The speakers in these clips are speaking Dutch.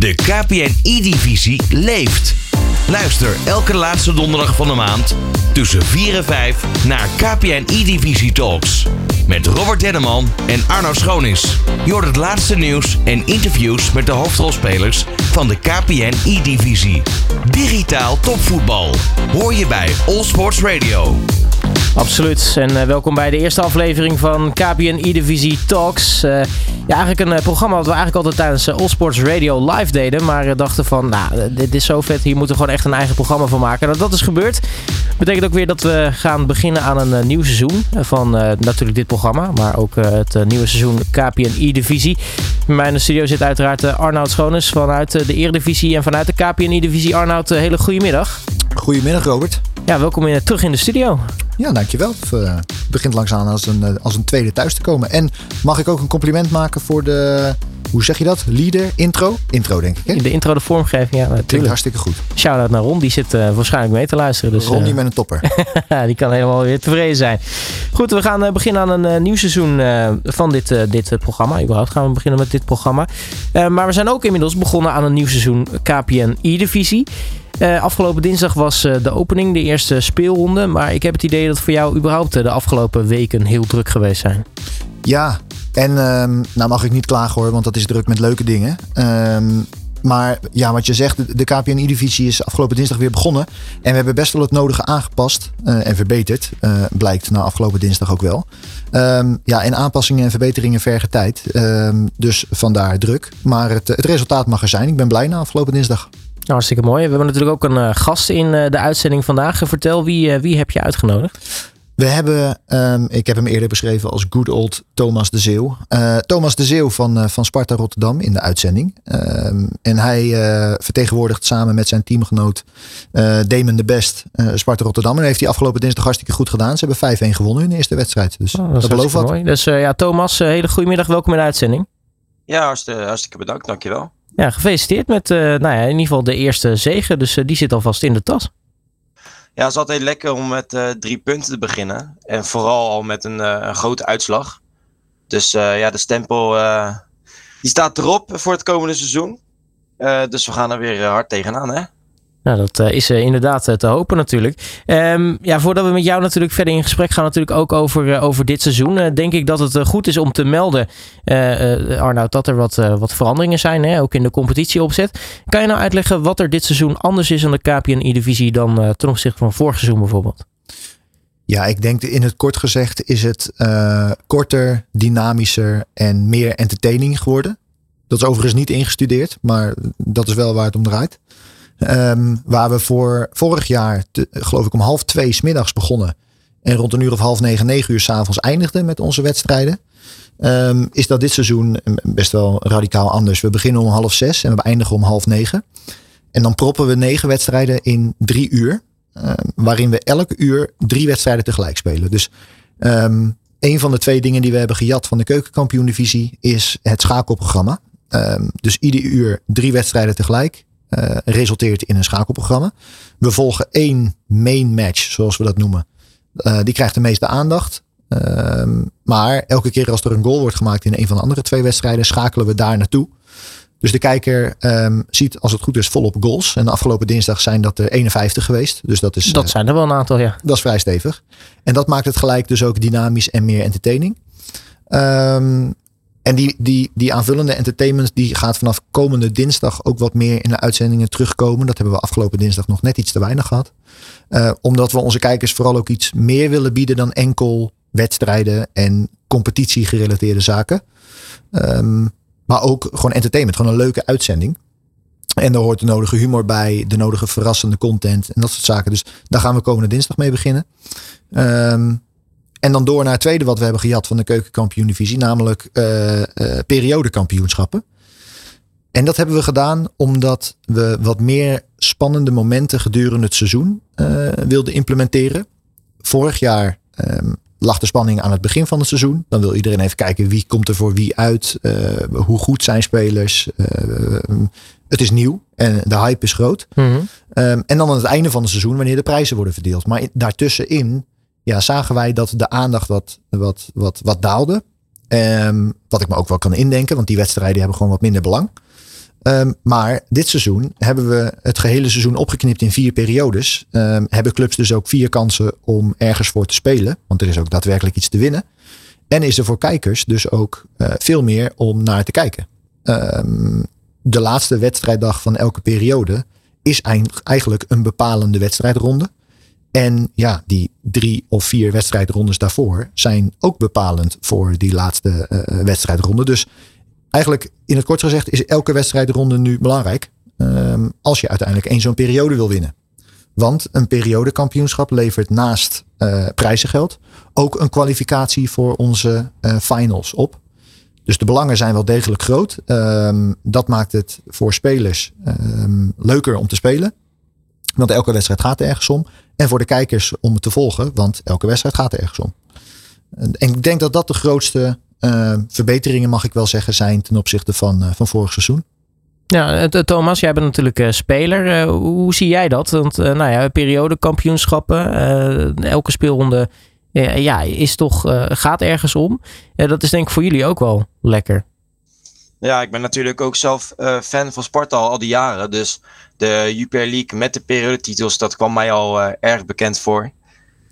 De KPN E-divisie leeft. Luister elke laatste donderdag van de maand tussen 4 en 5 naar KPN E-divisie Talks. Met Robert Denneman en Arno Schoonis. Je hoort het laatste nieuws en interviews met de hoofdrolspelers van de KPN E-divisie. Digitaal topvoetbal. Hoor je bij All Sports Radio. Absoluut. En uh, welkom bij de eerste aflevering van KPN E-Divisie Talks. Uh, ja, eigenlijk een uh, programma wat we eigenlijk altijd tijdens All Sports Radio live deden. Maar dachten van, nou, dit is zo vet. Hier moeten we gewoon echt een eigen programma van maken. Nou, dat is gebeurd. Betekent ook weer dat we gaan beginnen aan een nieuw seizoen. Van natuurlijk dit programma, maar ook het nieuwe seizoen. Bij mij in de studio zit uiteraard Arnoud Schoones vanuit de Eredivisie en vanuit de KPN E-Divisie. Arnoud, hele goede middag. Goedemiddag Robert. Ja, welkom in, terug in de studio. Ja, dankjewel. Het begint langzaam als een, als een tweede thuis te komen. En mag ik ook een compliment maken voor de, hoe zeg je dat? Leader, intro? Intro denk ik hè? De intro, de vormgeving, ja natuurlijk. Klinkt hartstikke goed. Shout-out naar Ron, die zit uh, waarschijnlijk mee te luisteren. Dus, Ron die met een topper. die kan helemaal weer tevreden zijn. Goed, we gaan beginnen aan een nieuw seizoen van dit, dit programma. Überhaupt gaan we beginnen met dit programma. maar we zijn ook inmiddels begonnen aan een nieuw seizoen KPN E-Divisie. Uh, afgelopen dinsdag was uh, de opening, de eerste speelronde. Maar ik heb het idee dat voor jou überhaupt de afgelopen weken heel druk geweest zijn. Ja, en um, nou mag ik niet klagen hoor, want dat is druk met leuke dingen. Um, maar ja, wat je zegt, de KPN E-divisie is afgelopen dinsdag weer begonnen. En we hebben best wel het nodige aangepast uh, en verbeterd. Uh, blijkt na afgelopen dinsdag ook wel. Um, ja, en aanpassingen en verbeteringen vergen tijd. Dus vandaar druk. Maar het, het resultaat mag er zijn. Ik ben blij na afgelopen dinsdag. Nou, hartstikke mooi. We hebben natuurlijk ook een uh, gast in de uitzending vandaag. Vertel, wie, wie heb je uitgenodigd? We hebben, um, ik heb hem eerder beschreven als good old Thomas de Zeeuw. Thomas de Zeeuw van, van Sparta Rotterdam in de uitzending. Um, en hij vertegenwoordigt samen met zijn teamgenoot Damon de Best Sparta Rotterdam. En heeft hij afgelopen dinsdag hartstikke goed gedaan. Ze hebben 5-1 gewonnen in de eerste wedstrijd. Dus oh, dat, dat belooft wat. Mooi. Dus ja, Thomas, hele goede middag. Welkom in de uitzending. Ja, hartstikke, hartstikke bedankt. Dankjewel. Ja, gefeliciteerd met uh, nou ja, in ieder geval de eerste zegen. Dus uh, die zit alvast in de tas. Ja, het is altijd lekker om met uh, drie punten te beginnen. En vooral al met een, een grote uitslag. Dus ja, de stempel die staat erop voor het komende seizoen. dus we gaan er weer hard tegenaan, hè? Nou, dat uh, is uh, inderdaad uh, te hopen natuurlijk. Um, ja, voordat we met jou natuurlijk verder in gesprek gaan, natuurlijk ook over, over dit seizoen. denk ik dat het goed is om te melden, Arnoud, dat er wat, wat veranderingen zijn, hè, ook in de competitieopzet. Kan je nou uitleggen wat er dit seizoen anders is aan de KPN E-divisie dan ten opzichte van vorig seizoen bijvoorbeeld? Ja, ik denk in het kort gezegd is het korter, dynamischer en meer entertaining geworden. Dat is overigens niet ingestudeerd, maar dat is wel waar het om draait. Um, waar we voor vorig jaar, geloof ik, om half twee smiddags begonnen. En rond een uur of half negen, negen uur s'avonds eindigden met onze wedstrijden. Um, is dat dit seizoen best wel radicaal anders. We beginnen om half zes en we eindigen om half negen. En dan proppen we negen wedstrijden in drie uur. Waarin we elk uur drie wedstrijden tegelijk spelen. Dus een van de twee dingen die we hebben gejat van de keukenkampioen divisie is het schakelprogramma. dus ieder uur drie wedstrijden tegelijk. Uh, resulteert in een schakelprogramma. We volgen één main match, zoals we dat noemen. Uh, die krijgt de meeste aandacht. Uh, maar elke keer als er een goal wordt gemaakt in een van de andere twee wedstrijden, schakelen we daar naartoe. Dus de kijker um, ziet, als het goed is, volop goals. En de afgelopen dinsdag zijn dat er 51 geweest. Dus dat is. Dat zijn er wel een aantal, ja. Dat is vrij stevig. En dat maakt het gelijk dus ook dynamisch en meer entertaining. Um, en die, die, die aanvullende entertainment die gaat vanaf komende dinsdag ook wat meer in de uitzendingen terugkomen. Dat hebben we afgelopen dinsdag nog net iets te weinig gehad. Uh, omdat we onze kijkers vooral ook iets meer willen bieden dan enkel wedstrijden en competitiegerelateerde zaken. Um, maar ook gewoon entertainment, gewoon een leuke uitzending. En daar hoort de nodige humor bij, de nodige verrassende content en dat soort zaken. Dus daar gaan we komende dinsdag mee beginnen. Um, en dan door naar het tweede wat we hebben gehad van de keukenkampioen-divisie, namelijk uh, uh, periodekampioenschappen. En dat hebben we gedaan omdat we wat meer spannende momenten gedurende het seizoen uh, wilden implementeren. Vorig jaar um, lag de spanning aan het begin van het seizoen. Dan wil iedereen even kijken wie komt er voor wie uit. hoe goed zijn spelers. het is nieuw en de hype is groot. Mm -hmm. um, en dan aan het einde van het seizoen wanneer de prijzen worden verdeeld. Maar daartussenin ja, zagen wij dat de aandacht wat, wat, wat, wat daalde. Um, wat ik me ook wel kan indenken, want die wedstrijden hebben gewoon wat minder belang. Ehm, maar dit seizoen hebben we het gehele seizoen opgeknipt in vier periodes. Um, hebben clubs dus ook vier kansen om ergens voor te spelen. Want er is ook daadwerkelijk iets te winnen. En is er voor kijkers dus ook uh, veel meer om naar te kijken. De laatste wedstrijddag van elke periode is eigenlijk een bepalende wedstrijdronde. En ja, die drie of vier wedstrijdrondes daarvoor zijn ook bepalend voor die laatste uh, wedstrijdronde. Dus eigenlijk in het kort gezegd is elke wedstrijdronde nu belangrijk. Um, als je uiteindelijk één zo'n periode wil winnen. Want een periodekampioenschap levert naast uh, prijzengeld ook een kwalificatie voor onze finals op. Dus de belangen zijn wel degelijk groot. Um, dat maakt het voor spelers um, leuker om te spelen. Want elke wedstrijd gaat er ergens om. En voor de kijkers om het te volgen, want elke wedstrijd gaat er ergens om. En ik denk dat dat de grootste uh, verbeteringen, mag ik wel zeggen, zijn ten opzichte van, uh, van vorig seizoen. Ja, Thomas, jij bent natuurlijk speler. hoe zie jij dat? Want nou ja, periodekampioenschappen, elke speelronde ja, is toch, gaat ergens om. dat is denk ik voor jullie ook wel lekker. Ja, ik ben natuurlijk ook zelf fan van Sparta al, die jaren. Dus de Jupiler League met de periodetitels, dat kwam mij al erg bekend voor.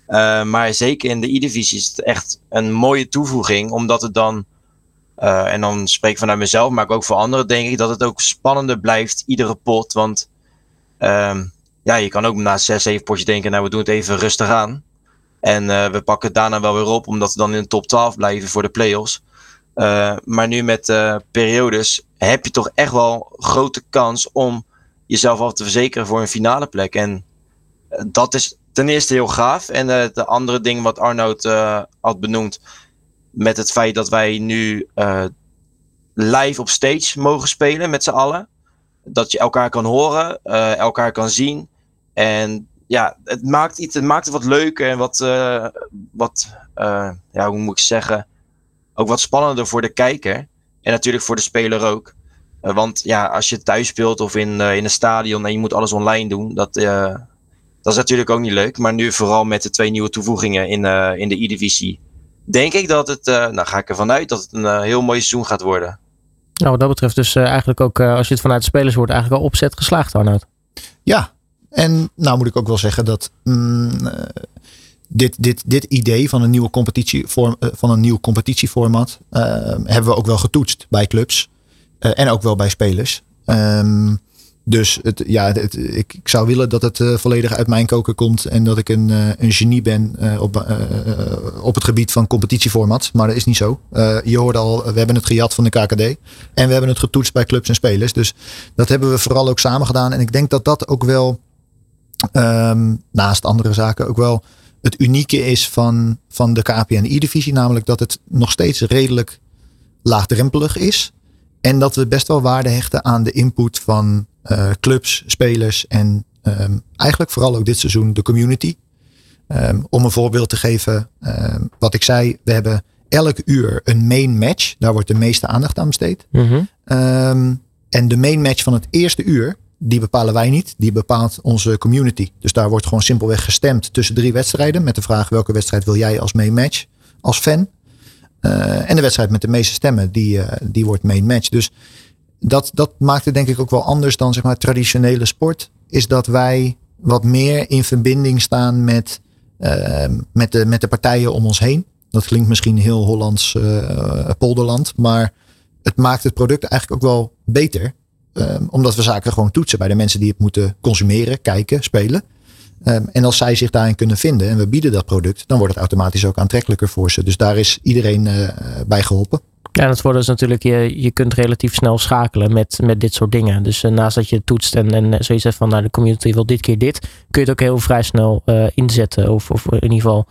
Uh, maar zeker in de E-divisie is het echt een mooie toevoeging, omdat het dan, en dan spreek ik vanuit mezelf, maar ook voor anderen, denk ik dat het ook spannender blijft, iedere pot. Want uh, ja, je kan ook na 6, 7 potjes denken, nou we doen het even rustig aan. En we pakken het daarna wel weer op, omdat we dan in de top 12 blijven voor de play-offs. Maar nu met periodes heb je toch echt wel grote kans om jezelf af te verzekeren voor een finale plek. En dat is ten eerste heel gaaf. En uh, de andere ding wat Arnoud uh, had benoemd. Met het feit dat wij nu uh, live op stage mogen spelen met z'n allen. Dat je elkaar kan horen, elkaar kan zien. En ja, het maakt, iets, het maakt het wat leuker en wat, wat ja, hoe moet ik zeggen, ook wat spannender voor de kijker. En natuurlijk voor de speler ook. want ja, als je thuis speelt of in, in een stadion en je moet alles online doen, dat, dat is natuurlijk ook niet leuk. Maar nu vooral met de twee nieuwe toevoegingen in, uh, in de E-divisie. Denk ik dat het, uh, nou ga ik ervan uit, dat het een uh, heel mooi seizoen gaat worden. Nou, wat dat betreft dus eigenlijk ook, als je het vanuit de spelers hoort, eigenlijk al opzet geslaagd, Arnoud. Ja, en nou moet ik ook wel zeggen dat mm, dit, dit, dit idee van een, nieuwe competitievorm, van een nieuw competitieformat hebben we ook wel getoetst bij clubs. en ook wel bij spelers. Um, dus het, ja, ik, ik, zou willen dat het uh, volledig uit mijn koker komt. En dat ik een, een genie ben op, op het gebied van competitieformat. Maar dat is niet zo. je hoorde al, we hebben het gejat van de KKD. En we hebben het getoetst bij clubs en spelers. Dus dat hebben we vooral ook samen gedaan. En ik denk dat dat ook wel, um, naast andere zaken, ook wel het unieke is van, van de KPN-I-divisie. Namelijk dat het nog steeds redelijk laagdrempelig is. En dat we best wel waarde hechten aan de input van uh, clubs, spelers en um, eigenlijk vooral ook dit seizoen de community. Um, om een voorbeeld te geven, um, wat ik zei, we hebben elk uur een main match. Daar wordt de meeste aandacht aan besteed. Mm -hmm. en de main match van het eerste uur, die bepalen wij niet. Die bepaalt onze community. Dus daar wordt gewoon simpelweg gestemd tussen drie wedstrijden. Met de vraag welke wedstrijd wil jij als main match als fan. Uh, en de wedstrijd met de meeste stemmen, die, uh, die wordt main match. Dus dat, dat maakt het denk ik ook wel anders dan zeg maar traditionele sport. Is dat wij wat meer in verbinding staan met, uh, met, de, met de partijen om ons heen. Dat klinkt misschien heel Hollands polderland. Maar het maakt het product eigenlijk ook wel beter. Um, omdat we zaken gewoon toetsen bij de mensen die het moeten consumeren, kijken, spelen. Um, en als zij zich daarin kunnen vinden en we bieden dat product, dan wordt het automatisch ook aantrekkelijker voor ze. Dus daar is iedereen uh, bij geholpen. Ja, dat wordt dus natuurlijk, je, je kunt relatief snel schakelen met, met dit soort dingen. Dus uh, naast dat je toetst en, en zoiets zegt van nou, de community wil dit keer dit, kun je het ook heel vrij snel uh, inzetten. Of, of in ieder geval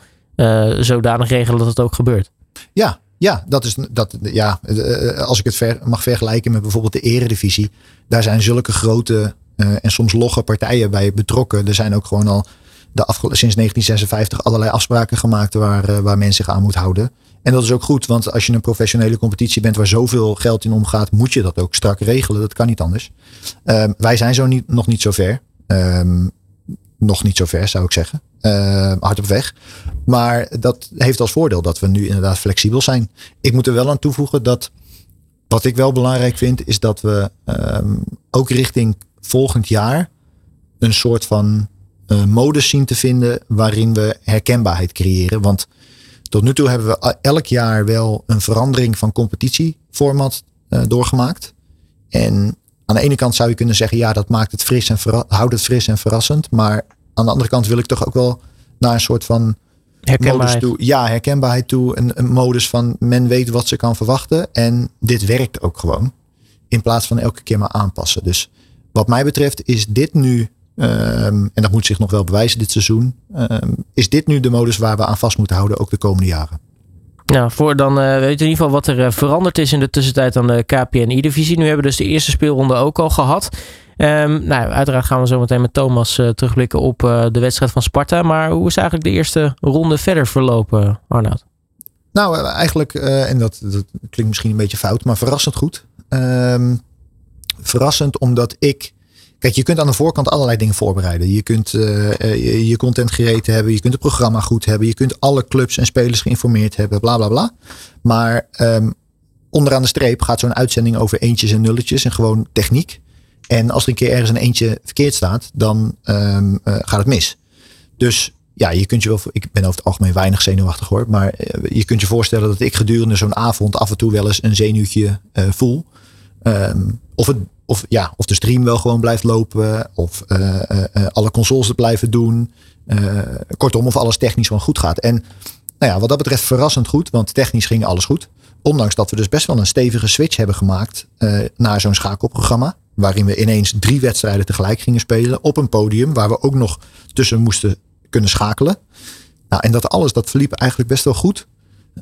zodanig regelen dat het ook gebeurt. Ja, ja, dat is, dat, ja, als ik het ver, mag vergelijken met bijvoorbeeld de eredivisie. Daar zijn zulke grote en soms logge partijen bij betrokken. Er zijn ook gewoon al de sinds 1956 allerlei afspraken gemaakt waar, waar men zich aan moet houden. En dat is ook goed, want als je een professionele competitie bent waar zoveel geld in omgaat, moet je dat ook strak regelen. Dat kan niet anders. Um, wij zijn zo niet, nog niet zo ver. Um, nog niet zo ver, zou ik zeggen. Uh, hard op weg. Maar dat heeft als voordeel dat we nu inderdaad flexibel zijn. Ik moet er wel aan toevoegen dat wat ik wel belangrijk vind, is dat we ehm, ook richting volgend jaar een soort van uh, modus zien te vinden waarin we herkenbaarheid creëren. Want tot nu toe hebben we elk jaar wel een verandering van competitieformat uh, doorgemaakt. En aan de ene kant zou je kunnen zeggen, ja, dat maakt het fris en houdt het fris en verrassend. Maar aan de andere kant wil ik toch ook wel naar een soort van modus toe. Ja, herkenbaarheid toe. Een, een modus van men weet wat ze kan verwachten. En dit werkt ook gewoon. In plaats van elke keer maar aanpassen. Dus wat mij betreft is dit nu, um, en dat moet zich nog wel bewijzen dit seizoen, um, is dit nu de modus waar we aan vast moeten houden ook de komende jaren. Nou, voor dan uh, weet je in ieder geval wat er uh, veranderd is in de tussentijd aan de KPN-divisie. Nu hebben we dus de eerste speelronde ook al gehad. Um, nou, uiteraard gaan we zo meteen met Thomas uh, terugblikken op de wedstrijd van Sparta. Maar hoe is eigenlijk de eerste ronde verder verlopen, Arnoud? Nou, eigenlijk, en dat, dat, klinkt misschien een beetje fout, maar verrassend goed. Um, verrassend omdat ik Kijk, je kunt aan de voorkant allerlei dingen voorbereiden. Je kunt je, je, content gereten hebben, je kunt het programma goed hebben, je kunt alle clubs en spelers geïnformeerd hebben, bla bla bla. Maar um, onderaan de streep gaat zo'n uitzending over eentjes en nulletjes en gewoon techniek. En als er een keer ergens een eentje verkeerd staat, dan um, uh, gaat het mis. Dus ja, je kunt je wel. Ik ben over het algemeen weinig zenuwachtig hoor. Maar je kunt je voorstellen dat ik gedurende zo'n avond af en toe wel eens een zenuwtje uh, voel. Um, of het of, ja, of de stream wel gewoon blijft lopen. Of alle consoles het blijven doen. kortom, of alles technisch gewoon goed gaat. En nou ja, wat dat betreft verrassend goed. Want technisch ging alles goed. Ondanks dat we dus best wel een stevige switch hebben gemaakt naar zo'n schakelprogramma. Waarin we ineens drie wedstrijden tegelijk gingen spelen. Op een podium waar we ook nog tussen moesten kunnen schakelen. Nou, en dat alles, dat verliep eigenlijk best wel goed.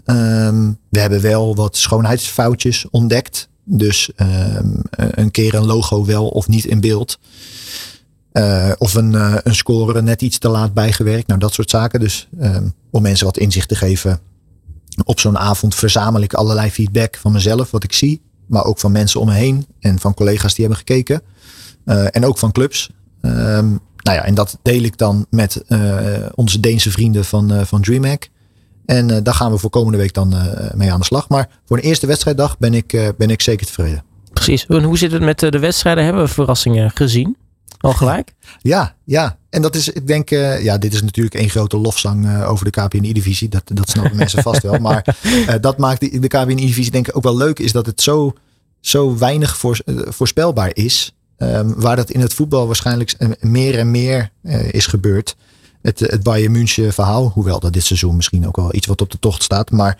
Um, we hebben wel wat schoonheidsfoutjes ontdekt. Dus um, een keer een logo wel of niet in beeld. Uh, of een, uh, een score net iets te laat bijgewerkt. Nou, dat soort zaken. Dus um, om mensen wat inzicht te geven. Op zo'n avond verzamel ik allerlei feedback van mezelf, wat ik zie. Maar ook van mensen om me heen. En van collega's die hebben gekeken. Uh, en ook van clubs. Um, nou ja, en dat deel ik dan met onze Deense vrienden van, van DreamHack. En daar gaan we voor komende week dan mee aan de slag. Maar voor een eerste wedstrijddag ben ik, ben ik zeker tevreden. Precies. En hoe zit het met de wedstrijden? Hebben we verrassingen gezien? Al gelijk? Ja, ja. En dat is, ik denk, ja, dit is natuurlijk één grote lofzang over de KPNI-divisie. Dat, dat snappen mensen vast wel. Maar dat maakt de, de KPNI-divisie denk ik ook wel leuk, is dat het zo, zo weinig voor, voorspelbaar is. Um, waar dat in het voetbal waarschijnlijk meer en meer is gebeurd het, het Bayern München verhaal. Hoewel dat dit seizoen misschien ook wel iets wat op de tocht staat. Maar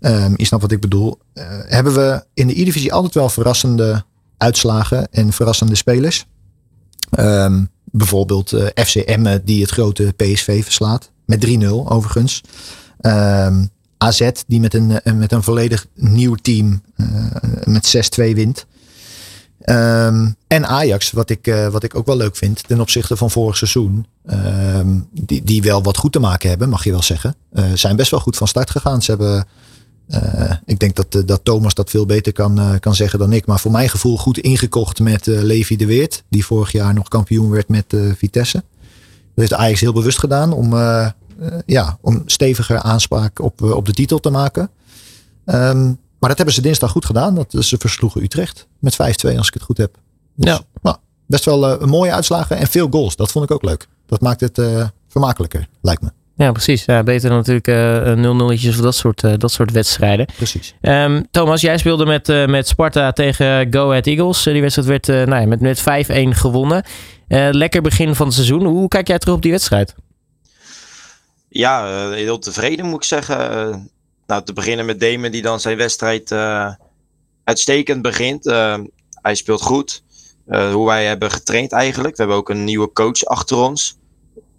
um, je snapt wat ik bedoel. Hebben we in de E-divisie altijd wel verrassende uitslagen en verrassende spelers. Um, bijvoorbeeld uh, die het grote PSV verslaat. Met 3-0 overigens. Ehm, AZ die met een, uh, met een volledig nieuw team uh, met 6-2 wint. Um, en Ajax, wat ik, wat ik ook wel leuk vind ten opzichte van vorig seizoen. Um, die, die wel wat goed te maken hebben, mag je wel zeggen. Zijn best wel goed van start gegaan. Ze hebben, uh, ik denk dat, dat Thomas dat veel beter kan, kan zeggen dan ik. Maar voor mijn gevoel goed ingekocht met Levi de Weert. Die vorig jaar nog kampioen werd met Vitesse. Dat heeft Ajax heel bewust gedaan om, ja, om steviger aanspraak op, op de titel te maken. Um, maar dat hebben ze dinsdag goed gedaan. Dat, ze versloegen Utrecht met 5-2 als ik het goed heb. Dus, ja. Nou, best wel uh, mooie uitslagen en veel goals. Dat vond ik ook leuk. Dat maakt het vermakelijker, lijkt me. Ja, precies. Ja, beter dan natuurlijk 0-0'tjes uh, of dat soort, uh, dat soort wedstrijden. Precies. Um, Thomas, jij speelde met, uh, met Sparta tegen Go Ahead Eagles. die wedstrijd werd nou ja, met, met 5-1 gewonnen. lekker begin van het seizoen. Hoe kijk jij terug op die wedstrijd? Ja, heel tevreden moet ik zeggen nou, te beginnen met Damon, die dan zijn wedstrijd uh, uitstekend begint. Uh, hij speelt goed. Uh, hoe wij hebben getraind eigenlijk. We hebben ook een nieuwe coach achter ons.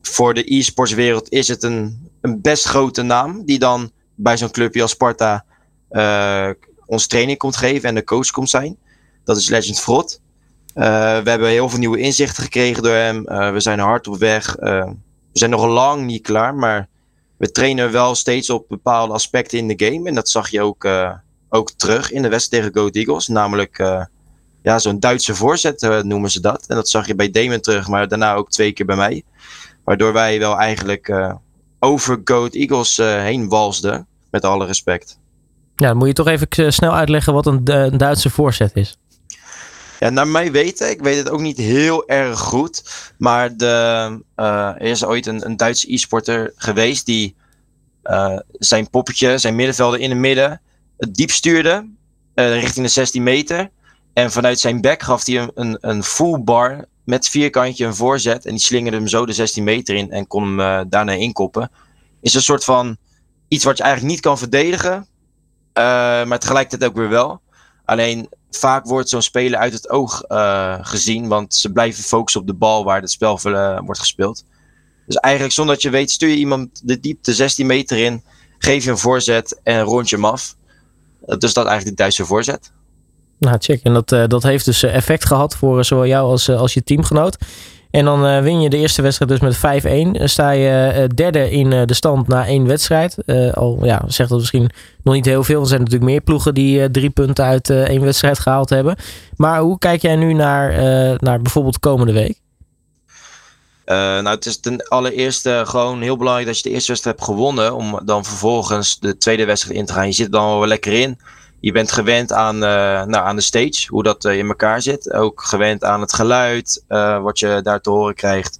Voor de e-sports wereld is het een, een best grote naam. Die dan bij zo'n clubje als Sparta ons training komt geven en de coach komt zijn. Dat is Legend Frot. we hebben heel veel nieuwe inzichten gekregen door hem. we zijn hard op weg. we zijn nog lang niet klaar, maar we trainen wel steeds op bepaalde aspecten in de game. En dat zag je ook, ook terug in de wedstrijd tegen Go Eagles. Namelijk ja, zo'n Duitse voorzet noemen ze dat. En dat zag je bij Damon terug, maar daarna ook twee keer bij mij. Waardoor wij wel eigenlijk over Go Eagles heen walsden. Met alle respect. Ja, dan moet je toch even snel uitleggen wat een, een Duitse voorzet is. Ja, naar mij weten, ik weet het ook niet heel erg goed. Maar de, er is ooit een, een Duitse e-sporter geweest die zijn poppetje, zijn middenvelder in het midden, het diep stuurde richting de 16 meter. En vanuit zijn bek gaf hij een, een, een full bar met vierkantje een voorzet. En die slingerde hem zo de 16 meter in en kon hem uh, daarna inkoppen. Is een soort van iets wat je eigenlijk niet kan verdedigen. Uh, maar tegelijkertijd ook weer wel. Alleen vaak wordt zo'n speler uit het oog uh, gezien. Want ze blijven focussen op de bal waar het spel wordt gespeeld. Dus eigenlijk zonder dat je weet, stuur je iemand de diepte 16 meter in. Geef je een voorzet en rond je hem af. Dus dat eigenlijk de Duitse voorzet. Nou, check. En dat, uh, dat heeft dus effect gehad voor uh, zowel jou als, uh, als je teamgenoot. En dan uh, win je de eerste wedstrijd dus met 5-1. sta je uh, derde in uh, de stand na één wedstrijd. al ja, zegt dat misschien nog niet heel veel. Er zijn natuurlijk meer ploegen die drie punten uit één wedstrijd gehaald hebben. Maar hoe kijk jij nu naar, naar bijvoorbeeld komende week? nou, het is ten allereerste gewoon heel belangrijk dat je de eerste wedstrijd hebt gewonnen. Om dan vervolgens de tweede wedstrijd in te gaan. Je zit er dan wel lekker in je bent gewend aan, uh, nou, aan de stage, hoe dat uh, in elkaar zit. Ook gewend aan het geluid, uh, wat je daar te horen krijgt.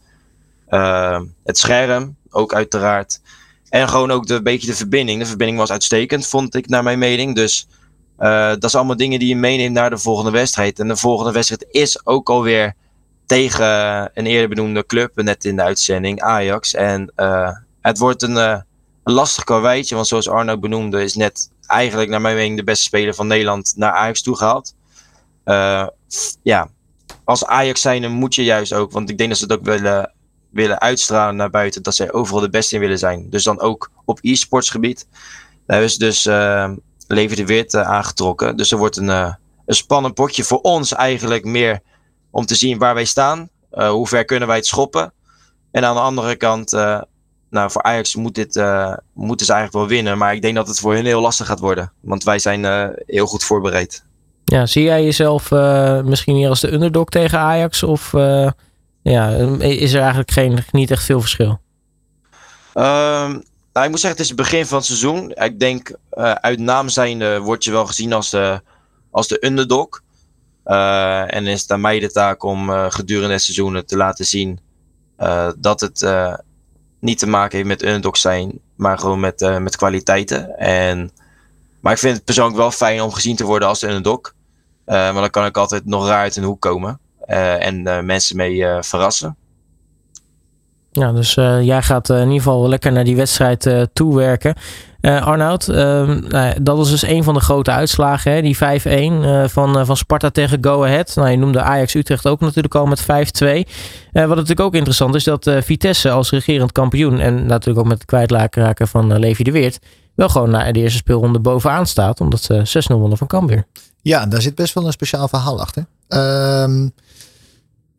het scherm, ook uiteraard. En gewoon ook een beetje de verbinding. De verbinding was uitstekend, vond ik naar mijn mening. Dus dat is allemaal dingen die je meeneemt naar de volgende wedstrijd. En de volgende wedstrijd is ook alweer tegen een eerder benoemde club, net in de uitzending, Ajax. En het wordt een, een lastig karweitje, want zoals Arno benoemde, is net eigenlijk naar mijn mening de beste speler van Nederland naar Ajax toe gehaald. Uh, ja, als Ajax zijn moet je juist ook, want ik denk dat ze het ook willen, willen uitstralen naar buiten, dat zij overal de beste in willen zijn. Dus dan ook op e-sportsgebied. Daar is dus uh, Lever de Weert uh, aangetrokken. Dus er wordt een, een spannend potje voor ons eigenlijk meer om te zien waar wij staan. hoe ver kunnen wij het schoppen? En aan de andere kant nou, voor Ajax moet dit, uh, moeten ze eigenlijk wel winnen. Maar ik denk dat het voor hen heel lastig gaat worden. Want wij zijn uh, heel goed voorbereid. Ja, zie jij jezelf uh, misschien hier als de underdog tegen Ajax? Of ja, is er eigenlijk geen, niet echt veel verschil? Um, nou, ik moet zeggen, het is het begin van het seizoen. Ik denk, uit naam zijnde word je wel gezien als de, als de underdog. en is het aan mij de taak om gedurende het seizoen te laten zien dat het niet te maken heeft met underdog zijn, maar gewoon met, uh, met kwaliteiten. En, maar ik vind het persoonlijk wel fijn om gezien te worden als underdog. Uh, maar dan kan ik altijd nog raar uit een hoek komen uh, en mensen mee verrassen. Ja, dus jij gaat in ieder geval lekker naar die wedstrijd toewerken. Uh, Arnoud, uh, nou, dat was dus een van de grote uitslagen. Hè? Die 5-1 uh, van, van Sparta tegen Go Ahead. Nou, je noemde Ajax Utrecht ook natuurlijk al met 5-2. wat natuurlijk ook interessant is, dat Vitesse als regerend kampioen... en natuurlijk ook met het kwijtraken van Levi de Weert... wel gewoon na de eerste speelronde bovenaan staat. Omdat ze 6-0 wonnen van Cambuur. Ja, daar zit best wel een speciaal verhaal achter. Ehm,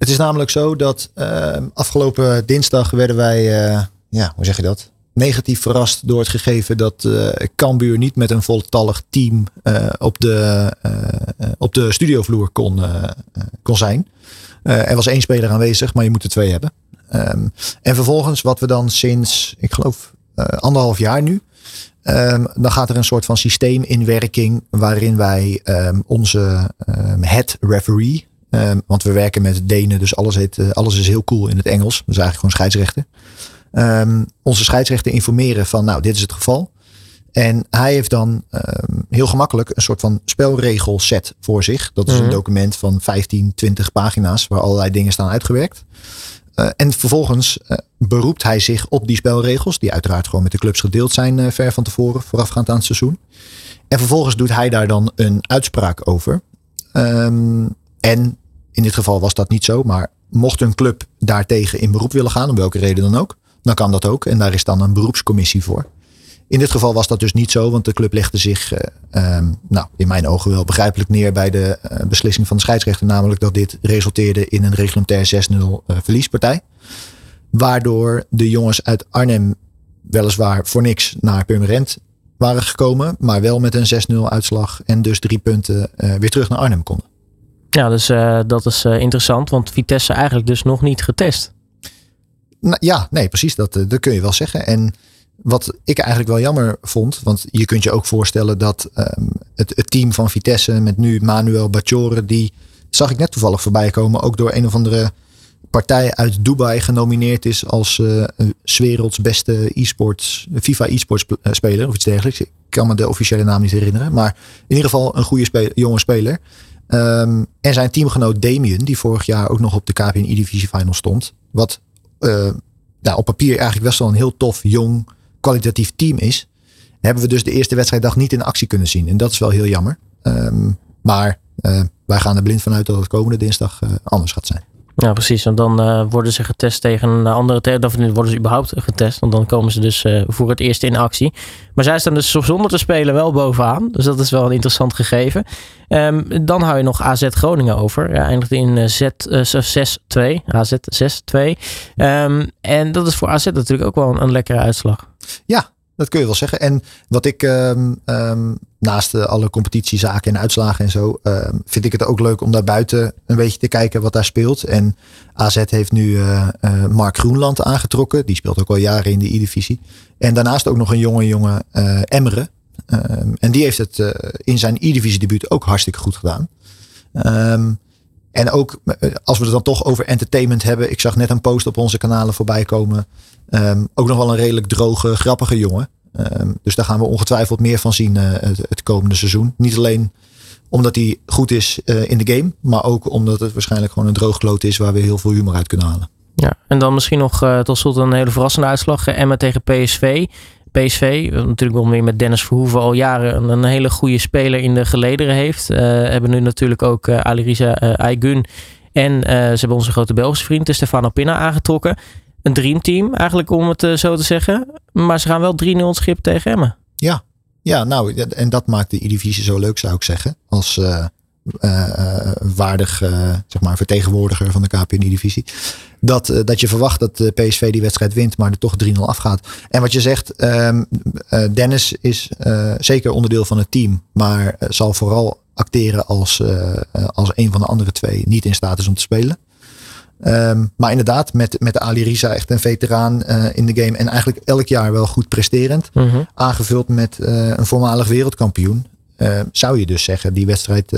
het is namelijk zo dat ehm, afgelopen dinsdag werden wij... ja, hoe zeg je dat? negatief verrast door het gegeven dat uh, Cambuur niet met een voltallig team uh, op, de, op de studiovloer kon, kon zijn. er was één speler aanwezig, maar je moet er twee hebben. Um, en vervolgens wat we dan sinds, ik geloof, anderhalf jaar nu. Um, dan gaat er een soort van systeem in werking waarin wij onze head referee, want we werken met Denen, dus alles, heet, alles is heel cool in het Engels. Dus eigenlijk gewoon scheidsrechter um, onze scheidsrechter informeren van nou, dit is het geval. En hij heeft dan um, heel gemakkelijk een soort van spelregelset voor zich. Dat is een mhm. document van 15, 20 pagina's waar allerlei dingen staan uitgewerkt. Uh, en vervolgens uh, beroept hij zich op die spelregels, die uiteraard gewoon met de clubs gedeeld zijn uh, ver van tevoren, voorafgaand aan het seizoen. En vervolgens doet hij daar dan een uitspraak over. Um, en in dit geval was dat niet zo, maar mocht een club daartegen in beroep willen gaan, om welke reden dan ook, dan kan dat ook. En daar is dan een beroepscommissie voor. In dit geval was dat dus niet zo, want de club legde zich, uh, um, nou, in mijn ogen wel begrijpelijk neer bij de uh, beslissing van de scheidsrechter, namelijk dat dit resulteerde in een reglementair 6-0 uh, eh, verliespartij. Waardoor de jongens uit Arnhem weliswaar voor niks naar Purmerend waren gekomen, maar wel met een 6-0 uitslag en dus drie punten weer terug naar Arnhem konden. Ja, dus dat is interessant, want Vitesse eigenlijk dus nog niet getest. Nou, ja, nee, precies. Dat, eh, dat kun je wel zeggen. En wat ik eigenlijk wel jammer vond, want je kunt je ook voorstellen dat ehm, het, team van Vitesse met nu Manuel Bacciore, die zag ik net toevallig voorbij komen, ook door een of andere partij uit Dubai genomineerd is als uh, werelds beste e-sports, FIFA e-sports speler of iets dergelijks. Ik kan me de officiële naam niet herinneren, maar in ieder geval een goede jonge speler. Um, en zijn teamgenoot Damien, die vorig jaar ook nog op de KPN E-Divisie Final stond. Wat uh, nou, op papier eigenlijk best wel een heel tof, jong, kwalitatief team is. Hebben we dus de eerste wedstrijddag niet in actie kunnen zien. En dat is wel heel jammer. Um, maar uh, wij gaan er blind vanuit dat het komende dinsdag uh, anders gaat zijn. Ja, precies. Want dan uh, worden ze getest tegen andere of worden ze überhaupt getest. Want dan komen ze dus uh, voor het eerst in actie. Maar zij staan dus zonder te spelen wel bovenaan. Dus dat is wel een interessant gegeven. Um, dan hou je nog AZ Groningen over. Ja, eindigt in Z, uh, 6-2. AZ 6-2. Um, en dat is voor AZ natuurlijk ook wel een, een lekkere uitslag. Ja, dat kun je wel zeggen. En wat ik um, um, naast uh, alle competitiezaken en uitslagen en zo, um, vind ik het ook leuk om daar buiten een beetje te kijken wat daar speelt. En AZ heeft nu uh, uh, Mark Groenland aangetrokken. Die speelt ook al jaren in de E-divisie. En daarnaast ook nog een jonge jonge Emmeren. en die heeft het in zijn E-divisie debuut ook hartstikke goed gedaan. En ook als we het dan toch over entertainment hebben. Ik zag net een post op onze kanalen voorbij komen. Um, ook nog wel een redelijk droge, grappige jongen. Um, dus daar gaan we ongetwijfeld meer van zien uh, het, komende seizoen. Niet alleen omdat hij goed is uh, in de game, maar ook omdat het waarschijnlijk gewoon een droogkloot is waar we heel veel humor uit kunnen halen. Ja, en dan misschien nog tot slot een hele verrassende uitslag. Emma tegen PSV. PSV, natuurlijk wel meer met Dennis Verhoeven al jaren een, hele goede speler in de gelederen heeft. hebben nu natuurlijk ook Alirisa Aygun en ze hebben onze grote Belgische vriend Stefano Pinna aangetrokken een dreamteam, eigenlijk om het uh, zo te zeggen. Maar ze gaan wel 3-0 schip tegen Emmen. Ja. ja, nou, en dat maakt de E-divisie zo leuk, zou ik zeggen. Als uh, uh, waardig zeg maar, vertegenwoordiger van de KPN-divisie. Dat, dat je verwacht dat de PSV die wedstrijd wint, maar er toch 3-0 afgaat. En wat je zegt, um, Dennis is zeker onderdeel van het team, maar zal vooral acteren als, als een van de andere twee niet in staat is om te spelen. Um, maar inderdaad, met, met Ali Risa echt een veteraan uh, in de game. En eigenlijk elk jaar wel goed presterend. Mhm. Aangevuld met uh, een voormalig wereldkampioen. Uh, zou je dus zeggen, die wedstrijd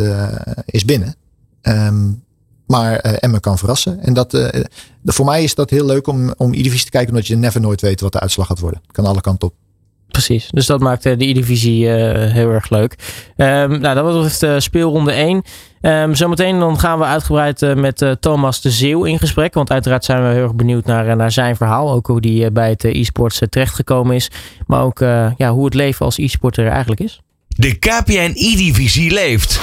is binnen. Um, maar Emma kan verrassen. En dat, de, voor mij is dat heel leuk om, om Eredivisie te kijken. Omdat je never nooit weet wat de uitslag gaat worden. Kan alle kanten op. Precies, dus dat maakt de E-divisie uh, heel erg leuk. Um, nou, dat was uh, speelronde 1. Um, zometeen dan gaan we uitgebreid uh, met Thomas de Zeeuw in gesprek. Want uiteraard zijn we heel erg benieuwd naar, naar zijn verhaal. Ook hoe die bij het e-sports terechtgekomen is. Maar ook ja, hoe het leven als e-sporter eigenlijk is. De KPN E-divisie leeft.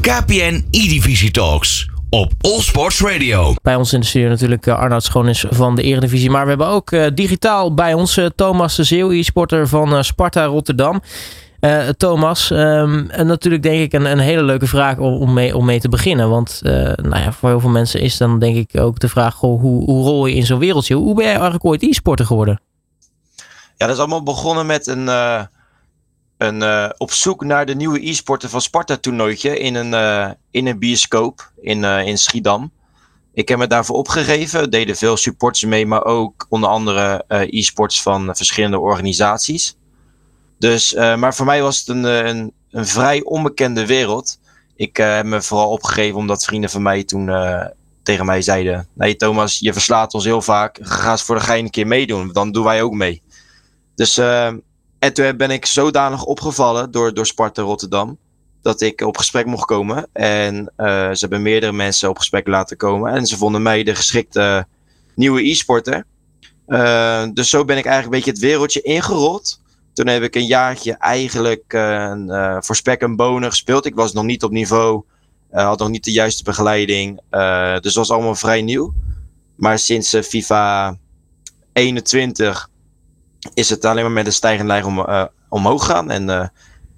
KPN E-divisie Talks op All Sports Radio. Bij ons in de studio natuurlijk uh, Arnoud Schoonis van de Eredivisie. Maar we hebben ook uh, digitaal bij ons uh, Thomas de Zeeuw, e-sporter van Sparta Rotterdam. Thomas, um, en natuurlijk denk ik een, een hele leuke vraag om, om, mee, om mee te beginnen. Want nou ja, voor heel veel mensen is dan denk ik ook de vraag, goh, hoe, hoe rol je in zo'n wereldje? Hoe ben jij eigenlijk ooit e-sporter geworden? Ja, dat is allemaal begonnen met een uh, op zoek naar de nieuwe e-sporten van Sparta toernooitje in een, uh, in een bioscoop in, uh, in Schiedam. Ik heb me daarvoor opgegeven. Deden veel supporters mee, maar ook onder andere e-sports van verschillende organisaties. Dus, maar voor mij was het een, een, een vrij onbekende wereld. Ik heb me vooral opgegeven omdat vrienden van mij toen tegen mij zeiden: Nee, Thomas, je verslaat ons heel vaak. Ga eens voor de gein een keer meedoen. Dan doen wij ook mee. Dus en toen ben ik zodanig opgevallen door, door Sparta Rotterdam. Dat ik op gesprek mocht komen. En uh, ze hebben meerdere mensen op gesprek laten komen. En ze vonden mij de geschikte nieuwe e-sporter. Uh, dus zo ben ik eigenlijk een beetje het wereldje ingerold. Toen heb ik een jaartje eigenlijk uh, voor spek en bonen gespeeld. Ik was nog niet op niveau. had nog niet de juiste begeleiding. dus dat was allemaal vrij nieuw. Maar sinds FIFA 21 is het alleen maar met een stijgende lijn om, uh, omhoog gaan. En uh,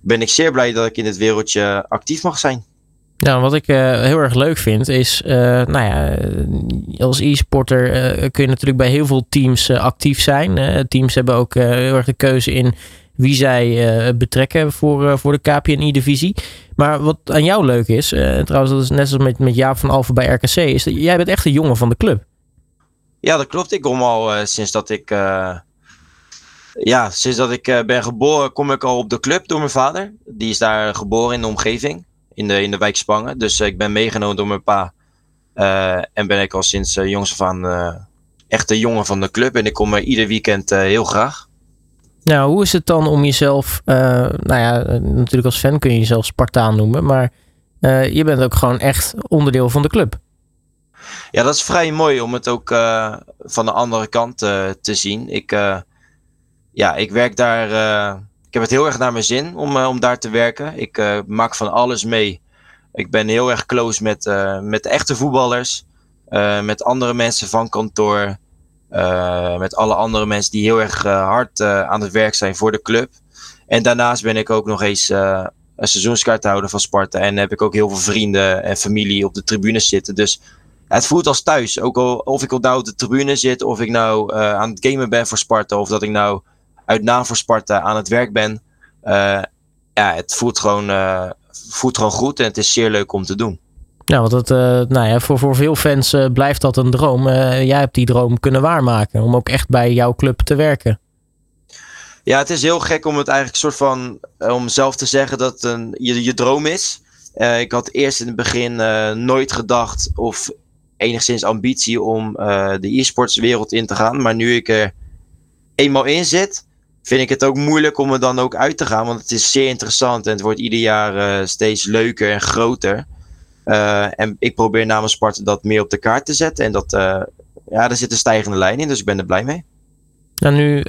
ben ik zeer blij dat ik in dit wereldje actief mag zijn. Nou, wat ik uh, heel erg leuk vind is, nou ja, als e-sporter kun je natuurlijk bij heel veel teams actief zijn. teams hebben ook heel erg de keuze in wie zij betrekken voor, voor de KPNI-divisie. Maar wat aan jou leuk is, trouwens dat is net zoals met, met Jaap van Alphen bij RKC, is dat jij bent echt een jongen van de club. Ja, dat klopt. Ik kom al sinds dat ik Ja, sinds dat ik ben geboren kom ik al op de club door mijn vader. Die is daar geboren in de omgeving, in de, in de wijk Spangen. Dus ik ben meegenomen door mijn pa. en ben ik al sinds jongs af aan echt de jongen van de club. En ik kom er ieder weekend heel graag. Nou, hoe is het dan om jezelf, nou ja, natuurlijk als fan kun je jezelf Spartaan noemen, maar je bent ook gewoon echt onderdeel van de club. Ja, dat is vrij mooi om het ook uh, van de andere kant te zien. Ik, ja, ik werk daar. ik heb het heel erg naar mijn zin om, om daar te werken. Ik maak van alles mee. Ik ben heel erg close met, met echte voetballers. met andere mensen van kantoor. met alle andere mensen die heel erg hard aan het werk zijn voor de club. En daarnaast ben ik ook nog eens een seizoenskaarthouder van Sparta. En heb ik ook heel veel vrienden en familie op de tribunes zitten. Dus het voelt als thuis. Ook al of ik nou op de tribune zit, of ik nou aan het gamen ben voor Sparta, of dat ik nou uit naam voor Sparta aan het werk ben. Uh, ja, het voelt gewoon, uh, voelt gewoon goed en het is zeer leuk om te doen. Ja, want het, nou ja, voor, voor veel fans blijft dat een droom. jij hebt die droom kunnen waarmaken om ook echt bij jouw club te werken. Ja, het is heel gek om het eigenlijk soort van, om zelf te zeggen dat een, je, je droom is. ik had eerst in het begin nooit gedacht of enigszins ambitie om de e-sports wereld in te gaan. Maar nu ik er eenmaal in zit, vind ik het ook moeilijk om er dan ook uit te gaan. Want het is zeer interessant en het wordt ieder jaar uh, steeds leuker en groter. Uh, en ik probeer namens Sparta dat meer op de kaart te zetten. En dat, ja, er zit een stijgende lijn in, dus ik ben er blij mee. Nou, nu,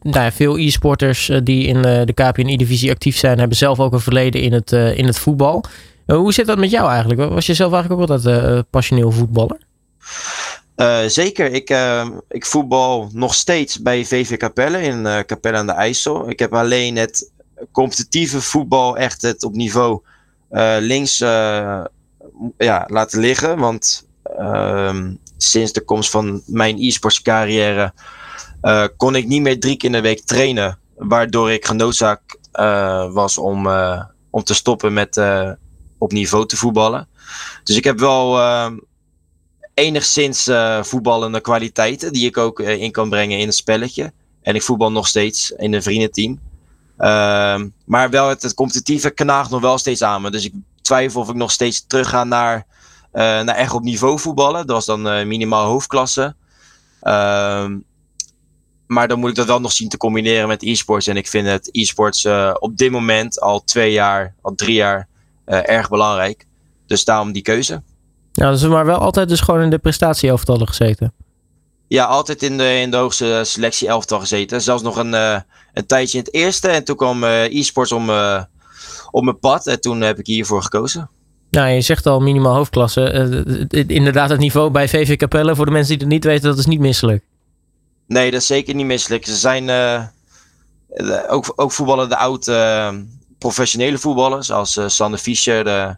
nou veel e-sporters die in de KPN-divisie actief zijn, hebben zelf ook een verleden in het, in het voetbal. Eh, hoe zit dat met jou eigenlijk? Was je zelf eigenlijk ook altijd passioneel voetballer? Uh, zeker. Ik, uh, ik voetbal nog steeds bij VV Capelle in uh, Capelle aan de IJssel. Ik heb alleen het competitieve voetbal echt het op niveau links ja, laten liggen. Want ehm, sinds de komst van mijn e-sports carrière kon ik niet meer drie keer in de week trainen. Waardoor ik genoodzaakt was om, om te stoppen met op niveau te voetballen. Dus ik heb wel uh, enigszins uh, voetballende kwaliteiten die ik ook uh, in kan brengen in het spelletje. En ik voetbal nog steeds in een vriendenteam. Ehm, maar wel het, competitieve knaagt nog wel steeds aan me. Dus ik twijfel of ik nog steeds terug ga naar, naar echt op niveau voetballen. Dat was dan minimaal hoofdklasse. Ehm, maar dan moet ik dat wel nog zien te combineren met e-sports. En ik vind het e-sports op dit moment al twee jaar, al drie jaar erg belangrijk. Dus daarom die keuze. Ja, dus maar wel altijd dus gewoon in de prestatieelftallen gezeten. Ja, altijd in de, in de hoogste selectie elftal gezeten. Zelfs nog een, uh, een tijdje in het eerste. En toen kwam uh, e-sports om, uh, op mijn pad. En toen heb ik hiervoor gekozen. Nou, je zegt al minimaal hoofdklasse. inderdaad, het niveau bij VV Capelle, voor de mensen die het niet weten, dat is niet misselijk. Nee, dat is zeker niet misselijk. Ze zijn ook, ook voetballen de oud professionele voetballers als uh, Sander Fischer,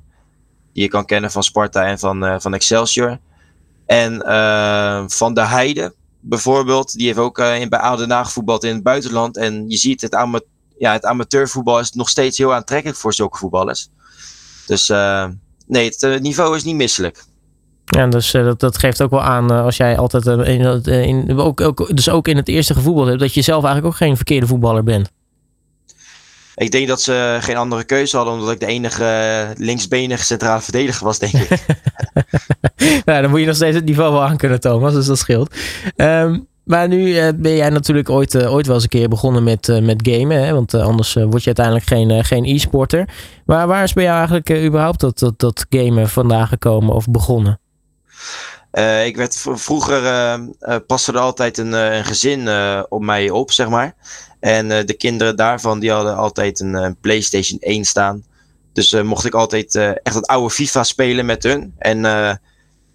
die je kan kennen van Sparta en van, uh, van Excelsior. En uh, Van der Heide bijvoorbeeld, die heeft ook in, bij Oudenaar gevoetbald in het buitenland. En je ziet, het, ama ja, het amateurvoetbal is nog steeds heel aantrekkelijk voor zulke voetballers. Dus nee, het niveau is niet misselijk. Ja, dus dat, dat geeft ook wel aan als jij altijd in, in, ook, ook, dus ook in het eerste gevoetbald hebt, dat je zelf eigenlijk ook geen verkeerde voetballer bent. Ik denk dat ze geen andere keuze hadden, omdat ik de enige eh, linksbenige centrale verdediger was, denk ik. nou, dan moet je nog steeds het niveau wel aan kunnen, Thomas, dus dat scheelt. Um, maar nu eh, ben jij natuurlijk ooit, uh, ooit wel eens een keer begonnen met, met gamen. Hè? Want anders word je uiteindelijk geen, geen e-sporter. Maar waar is bij jou eigenlijk überhaupt dat, dat, dat gamen vandaan gekomen of begonnen? Ik werd vroeger paste er altijd een, een gezin op mij op, zeg maar. En uh, de kinderen daarvan, die hadden altijd een, PlayStation 1 staan. Dus uh, mocht ik altijd uh, echt het oude FIFA spelen met hun. En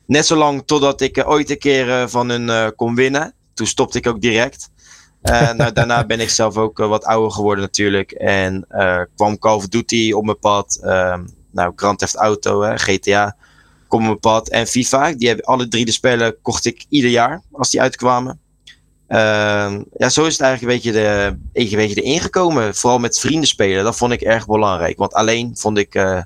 net zo lang totdat ik ooit een keer van hun kon winnen. Toen stopte ik ook direct. nou, daarna ben ik zelf ook wat ouder geworden natuurlijk. En kwam Call of Duty op mijn pad. Ehm, nou, Grand Theft Auto, GTA kwam op mijn pad. En FIFA, die hebben alle drie de spellen kocht ik ieder jaar als die uitkwamen. Uh, ja, zo is het eigenlijk een beetje, de, een beetje erin gekomen. Vooral met vrienden spelen. Dat vond ik erg belangrijk. Want alleen vond ik uh,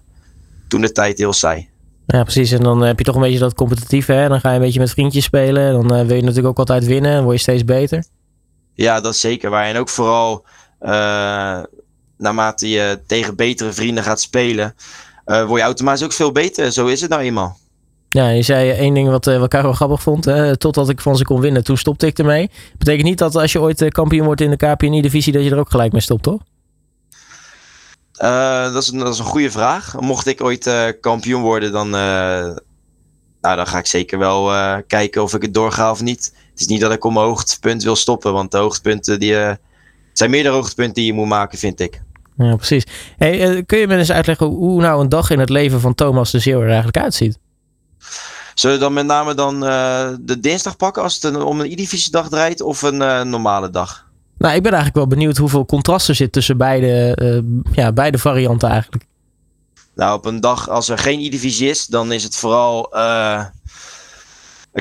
toen de tijd heel saai. Ja, precies. En dan heb je toch een beetje dat competitieve. Hè? Dan ga je een beetje met vriendjes spelen. Dan uh, wil je natuurlijk ook altijd winnen. Dan word je steeds beter. Ja, dat is zeker waar. En ook vooral naarmate je tegen betere vrienden gaat spelen, word je automatisch ook veel beter. Zo is het nou eenmaal. Ja, je zei één ding wat, wat ik wel grappig vond. Hè? Totdat ik van ze kon winnen, toen stopte ik ermee. Betekent niet dat als je ooit kampioen wordt in de KPNI-divisie, dat je er ook gelijk mee stopt, toch? Uh, dat, is een, dat is een goede vraag. Mocht ik ooit uh, kampioen worden, dan, uh, nou, dan ga ik zeker wel kijken of ik het doorga of niet. Het is niet dat ik om mijn hoogtepunt wil stoppen, want de hoogtepunten die, zijn meerdere hoogtepunten die je moet maken, vind ik. Ja, precies. Hey, kun je me eens uitleggen hoe nou een dag in het leven van Thomas de Zeeuw er eigenlijk uitziet? Zullen we dan met name dan de dinsdag pakken als het om een e dag draait of een normale dag? Nou, ik ben eigenlijk wel benieuwd hoeveel contrast er zit tussen beide, uh, ja, beide varianten eigenlijk. Nou, op een dag als er geen E-divisie is, dan is het vooral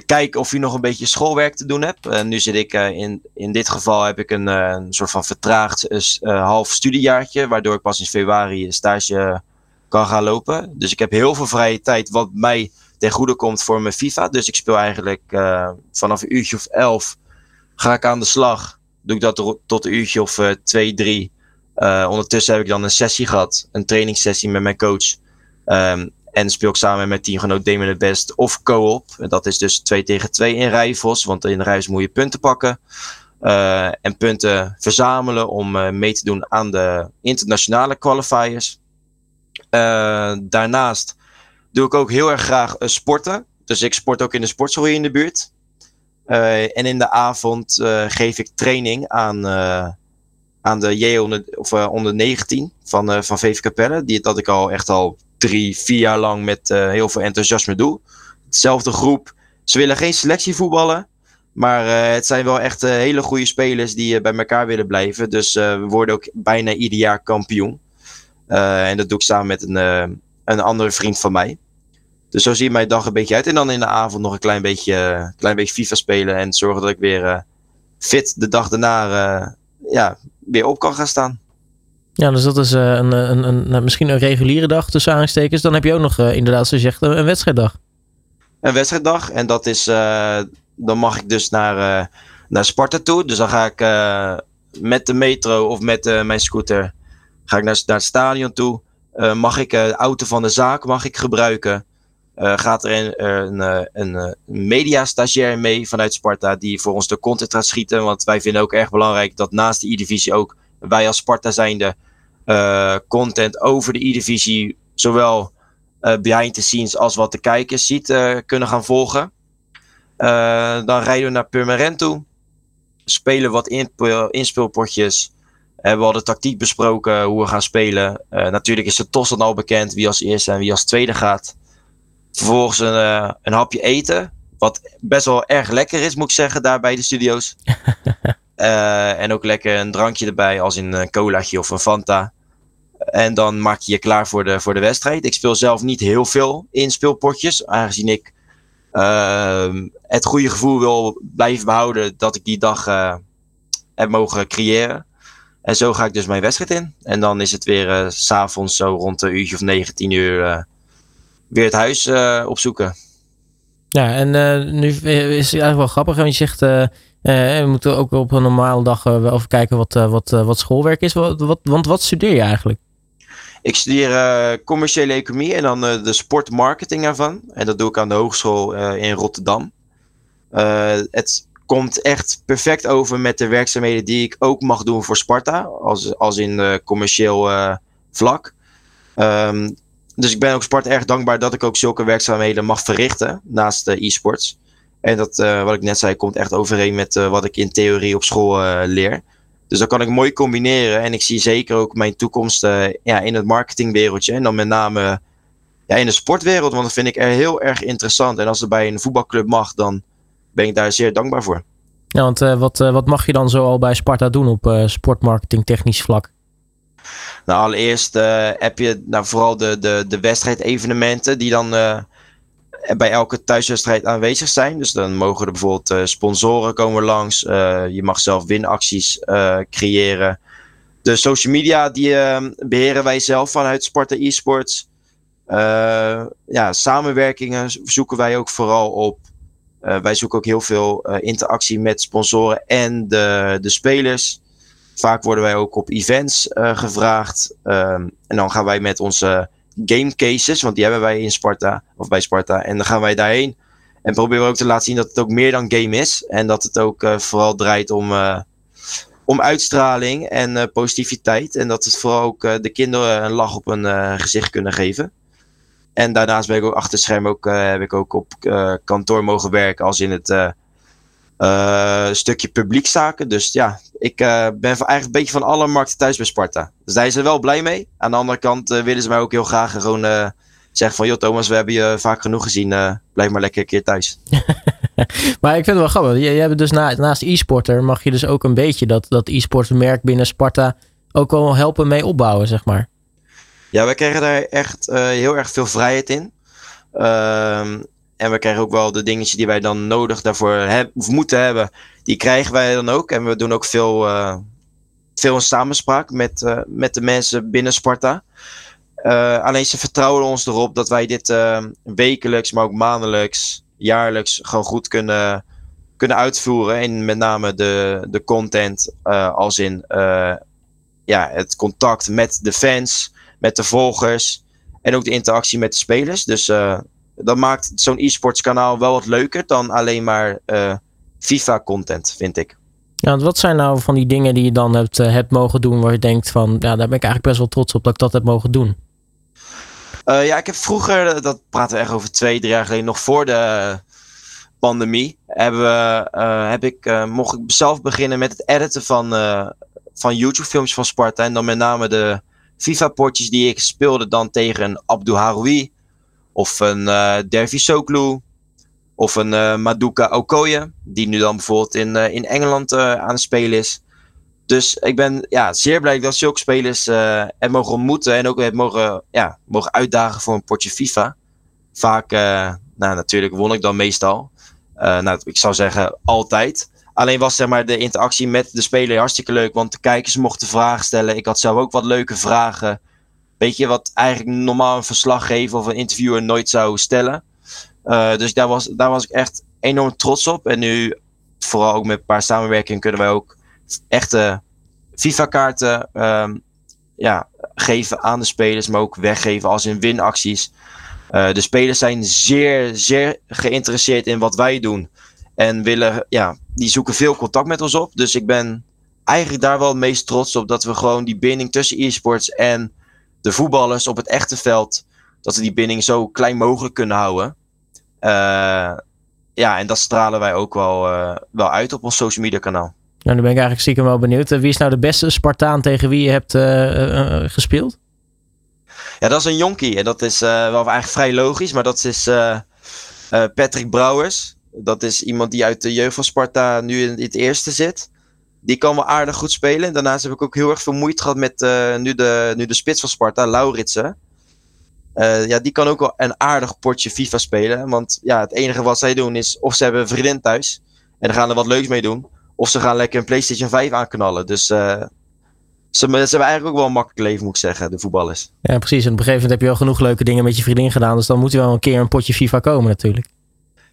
kijken of je nog een beetje schoolwerk te doen hebt. Uh, nu zit ik in, in dit geval heb ik een, een soort van vertraagd half studiejaartje, waardoor ik pas in februari stage kan gaan lopen. Dus ik heb heel veel vrije tijd, wat mij ten goede komt voor mijn FIFA. Dus ik speel eigenlijk vanaf een uurtje of elf ga ik aan de slag doe ik dat tot een uurtje of twee, drie. Ondertussen heb ik dan een sessie gehad, een trainingssessie met mijn coach. Um, en speel ik samen met teamgenoot Damon het Best of co-op. Dat is dus 2 tegen 2 in Rijvos, want in Rijvos moet je punten pakken. Uh, en punten verzamelen om mee te doen aan de internationale qualifiers. daarnaast doe ik ook heel erg graag sporten. Dus ik sport ook in de sportschool hier in de buurt. En in de avond geef ik training aan, aan de J onder, of, onder 19 van, van VV Capelle. Die, dat ik al echt al drie, vier jaar lang met heel veel enthousiasme doe. Hetzelfde groep. Ze willen geen selectie voetballen. Maar het zijn wel echt hele goede spelers die bij elkaar willen blijven. Dus we worden ook bijna ieder jaar kampioen. en dat doe ik samen met een, een andere vriend van mij. Dus zo ziet mijn dag een beetje uit. En dan in de avond nog een klein beetje, klein beetje FIFA spelen. En zorgen dat ik weer fit de dag daarna ja, weer op kan gaan staan. Ja, dus dat is uh, een, een, een, nou, misschien een reguliere dag tussen aanstekens. Dan heb je ook nog inderdaad, zoals je zegt, een wedstrijddag. Een wedstrijddag. En dat is, dan mag ik dus naar, naar Sparta toe. Dus dan ga ik met de metro of met mijn scooter ga ik naar, naar het stadion toe. mag ik de auto van de zaak mag ik gebruiken. Gaat er een, een, eh, een, een eh, media-stagiair mee vanuit Sparta die voor ons de content gaat schieten. Want wij vinden ook erg belangrijk dat naast de E-divisie ook wij als Sparta zijnde uh, content over de E-divisie zowel uh, behind the scenes als wat de kijkers ziet kunnen gaan volgen. dan rijden we naar Purmerend toe. Spelen wat inspeelpotjes. Hebben we al de tactiek besproken, hoe we gaan spelen. natuurlijk is de TOS dan al bekend wie als eerste en wie als tweede gaat. Vervolgens een, een hapje eten. Wat best wel erg lekker is, moet ik zeggen, daar bij de studio's. uh, en ook lekker een drankje erbij, als in een colaatje of een Fanta. En dan maak je je klaar voor de, voor de wedstrijd. Ik speel zelf niet heel veel in speelpotjes, aangezien ik uh, het goede gevoel wil blijven behouden dat ik die dag uh, heb mogen creëren. En zo ga ik dus mijn wedstrijd in. En dan is het weer uh, s'avonds zo rond een uurtje of 19 uur weer het huis opzoeken. Ja, en uh, nu is het eigenlijk wel grappig. Want je zegt, uh, we moeten ook op een normale dag wel even kijken wat, wat, wat schoolwerk is. Want wat studeer je eigenlijk? Ik studeer commerciële economie en dan de sportmarketing ervan. En dat doe ik aan de hogeschool in Rotterdam. het komt echt perfect over met de werkzaamheden die ik ook mag doen voor Sparta. Als, als in commercieel vlak. Um, dus ik ben ook sport erg dankbaar dat ik ook zulke werkzaamheden mag verrichten naast uh, e-sports. En dat, uh, wat ik net zei, komt echt overeen met uh, wat ik in theorie op school leer. Dus dat kan ik mooi combineren. En ik zie zeker ook mijn toekomst ja, in het marketingwereldje. En dan met name ja, in de sportwereld, want dat vind ik er heel erg interessant. En als het bij een voetbalclub mag, dan ben ik daar zeer dankbaar voor. Ja, want wat, wat mag je dan zo al bij Sparta doen op sportmarketing technisch vlak? Nou, allereerst uh, heb je nou, vooral de, de, de wedstrijdevenementen die dan uh, bij elke thuiswedstrijd aanwezig zijn. Dus dan mogen er bijvoorbeeld uh, sponsoren komen langs. je mag zelf winacties creëren. De social media die beheren wij zelf vanuit Sparta eSports. ja, samenwerkingen zoeken wij ook vooral op. wij zoeken ook heel veel interactie met sponsoren en de, de spelers. Vaak worden wij ook op events gevraagd. Ehm, en dan gaan wij met onze game cases, want die hebben wij in Sparta, of bij Sparta. En dan gaan wij daarheen. En proberen we ook te laten zien dat het ook meer dan game is. En dat het ook vooral draait om om uitstraling en positiviteit. En dat het vooral ook de kinderen een lach op hun gezicht kunnen geven. En daarnaast ben ik ook achter scherm ook, heb ik ook op kantoor mogen werken als in het stukje publiekzaken. Dus ja, ik ben eigenlijk een beetje van alle markten thuis bij Sparta. Dus daar is er wel blij mee. Aan de andere kant willen ze mij ook heel graag gewoon zeggen van... joh Thomas, we hebben je vaak genoeg gezien. blijf maar lekker een keer thuis. maar ik vind het wel grappig. Je, je hebt dus na, naast e-sporter mag je dus ook een beetje dat, dat e-sport merk binnen Sparta ook wel helpen mee opbouwen, zeg maar. Ja, we krijgen daar echt uh, heel erg veel vrijheid in. Uh, en we krijgen ook wel de dingetjes die wij dan nodig daarvoor hebben, of moeten hebben. Die krijgen wij dan ook. En we doen ook veel, uh, veel in samenspraak met, uh, met de mensen binnen Sparta. alleen ze vertrouwen ons erop dat wij dit wekelijks, maar ook maandelijks jaarlijks gewoon goed kunnen, kunnen uitvoeren. En met name de, de content als in ja, het contact met de fans, met de volgers en ook de interactie met de spelers. Dus dat maakt zo'n e-sports kanaal wel wat leuker dan alleen maar FIFA content, vind ik. Ja, wat zijn nou van die dingen die je dan hebt, hebt mogen doen waar je denkt van, ja, daar ben ik eigenlijk best wel trots op dat ik dat heb mogen doen? Uh, ja, ik heb vroeger, dat praten we echt over twee, drie jaar geleden, nog voor de pandemie, hebben we, uh, heb ik, uh, mocht ik zelf beginnen met het editen van, van YouTube-films van Sparta. En dan met name de FIFA-potjes die ik speelde dan tegen een Abdou Haroui, of een Dervi Soklu, of een Maduka Okoye, die nu dan bijvoorbeeld in, in Engeland aan het spelen is. Dus ik ben ja, zeer blij dat zulke spelers uh, het mogen ontmoeten en ook het mogen, ja, mogen uitdagen voor een potje FIFA. Vaak, uh, nou natuurlijk won ik dan meestal. Uh, nou, ik zou zeggen altijd. Alleen was zeg maar de interactie met de speler hartstikke leuk, want de kijkers mochten vragen stellen. Ik had zelf ook wat leuke vragen. Weet je, wat eigenlijk normaal een verslaggever of een interviewer nooit zou stellen. dus daar was, daar was ik echt enorm trots op. En nu, vooral ook met een paar samenwerkingen, kunnen wij ook echte FIFA-kaarten um, ja, geven aan de spelers, maar ook weggeven als in winacties. Uh, de spelers zijn zeer, zeer geïnteresseerd in wat wij doen. En willen, ja, die zoeken veel contact met ons op. Dus ik ben eigenlijk daar wel het meest trots op dat we gewoon die binding tussen e-sports en de voetballers op het echte veld, dat we die binding zo klein mogelijk kunnen houden. Uh, ja, en dat stralen wij ook wel, uh, wel uit op ons social media kanaal. Nou, dan ben ik eigenlijk stiekem wel benieuwd. Wie is nou de beste Spartaan tegen wie je hebt uh, gespeeld? Ja, dat is een jonkie. En dat is wel eigenlijk vrij logisch. Maar dat is Patrick Brouwers. Dat is iemand die uit de jeugd van Sparta nu in het eerste zit. Die kan wel aardig goed spelen. Daarnaast heb ik ook heel erg veel moeite gehad met nu, de, nu de spits van Sparta, Lauritsen. ja, die kan ook wel een aardig potje FIFA spelen. Want ja, het enige wat zij doen is of ze hebben een vriendin thuis. En dan gaan er wat leuks mee doen. Of ze gaan lekker een PlayStation 5 aanknallen. Dus uh, ze, ze hebben eigenlijk ook wel een makkelijk leven, moet ik zeggen, de voetballers. Ja, precies. En op een gegeven moment heb je wel genoeg leuke dingen met je vriendin gedaan. Dus dan moet er wel een keer een potje FIFA komen natuurlijk.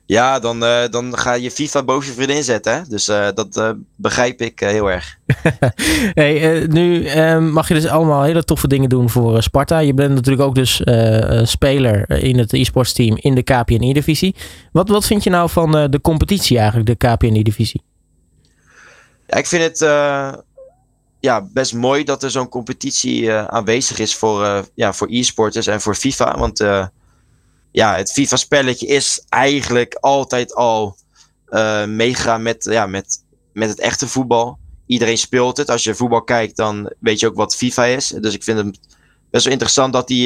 Ja, dan, uh, dan ga je FIFA boven je vriendin zetten. Hè? Dus uh, dat uh, begrijp ik heel erg. hey, nu mag je dus allemaal hele toffe dingen doen voor Sparta. Je bent natuurlijk ook dus speler in het e-sports team in de KPNI-divisie. Wat, wat vind je nou van de competitie eigenlijk, de KPNI-divisie? Ja, ik vind het ja, best mooi dat er zo'n competitie aanwezig is voor, ja, voor e-sporters en voor FIFA. Want ja, het FIFA-spelletje is eigenlijk altijd al meegaan met, ja, met, met het echte voetbal. Iedereen speelt het. Als je voetbal kijkt, dan weet je ook wat FIFA is. Dus ik vind het best wel interessant dat die,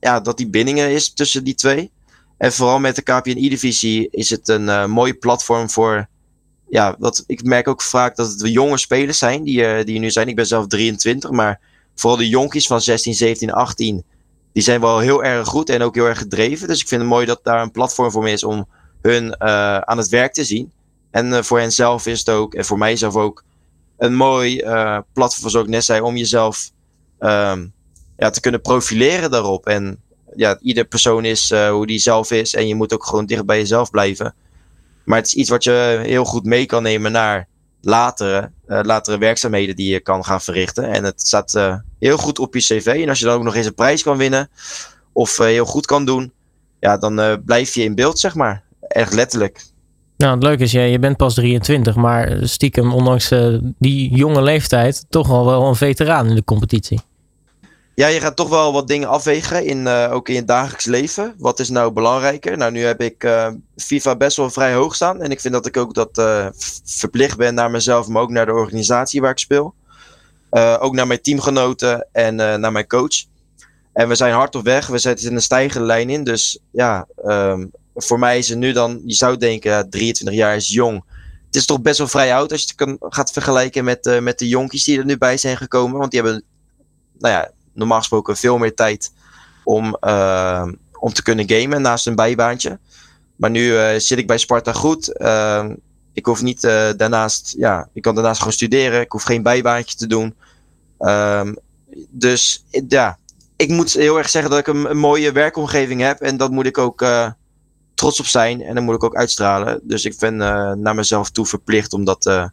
ja, dat die bindingen is tussen die twee. En vooral met de KPN-divisie is het een mooie platform voor ja, wat, ik merk ook vaak dat het jonge spelers zijn die, uh, die er nu zijn. Ik ben zelf 23, maar vooral de jonkies van 16, 17, 18, die zijn wel heel erg goed en ook heel erg gedreven. Dus ik vind het mooi dat daar een platform voor me is om hun uh, aan het werk te zien. En uh, voor hen zelf is het ook, en voor mijzelf ook, een mooi platform, zoals ik net zei, om jezelf um, ja, te kunnen profileren daarop. En ja, ieder persoon is hoe die zelf is en je moet ook gewoon dicht bij jezelf blijven. Maar het is iets wat je heel goed mee kan nemen naar latere, latere werkzaamheden die je kan gaan verrichten. En het staat heel goed op je cv. En als je dan ook nog eens een prijs kan winnen of heel goed kan doen, ja, dan blijf je in beeld, zeg maar. Echt letterlijk. Nou, het leuke is, ja, je bent pas 23, maar stiekem, ondanks die jonge leeftijd, toch al wel een veteraan in de competitie. Ja, je gaat toch wel wat dingen afwegen, in, uh, ook in je dagelijks leven. Wat is nou belangrijker? Nou, nu heb ik uh, FIFA best wel vrij hoog staan. En ik vind dat ik ook dat verplicht ben naar mezelf, maar ook naar de organisatie waar ik speel. ook naar mijn teamgenoten en naar mijn coach. En we zijn hard op weg. We zetten in een stijgende lijn in. Dus ja, um, voor mij is het nu dan, je zou denken, 23 jaar is jong. Het is toch best wel vrij oud als je het kan, gaat vergelijken met, met de jonkies die er nu bij zijn gekomen. Want die hebben, nou ja, normaal gesproken veel meer tijd om, uh, om te kunnen gamen naast een bijbaantje. Maar nu uh, zit ik bij Sparta goed. Ehm, ik hoef niet daarnaast, ja, ik kan daarnaast gewoon studeren. Ik hoef geen bijbaantje te doen. Um, dus ja, ik moet heel erg zeggen dat ik een, mooie werkomgeving heb. En dat moet ik ook trots op zijn. En dan moet ik ook uitstralen. Dus ik ben naar mezelf toe verplicht om dat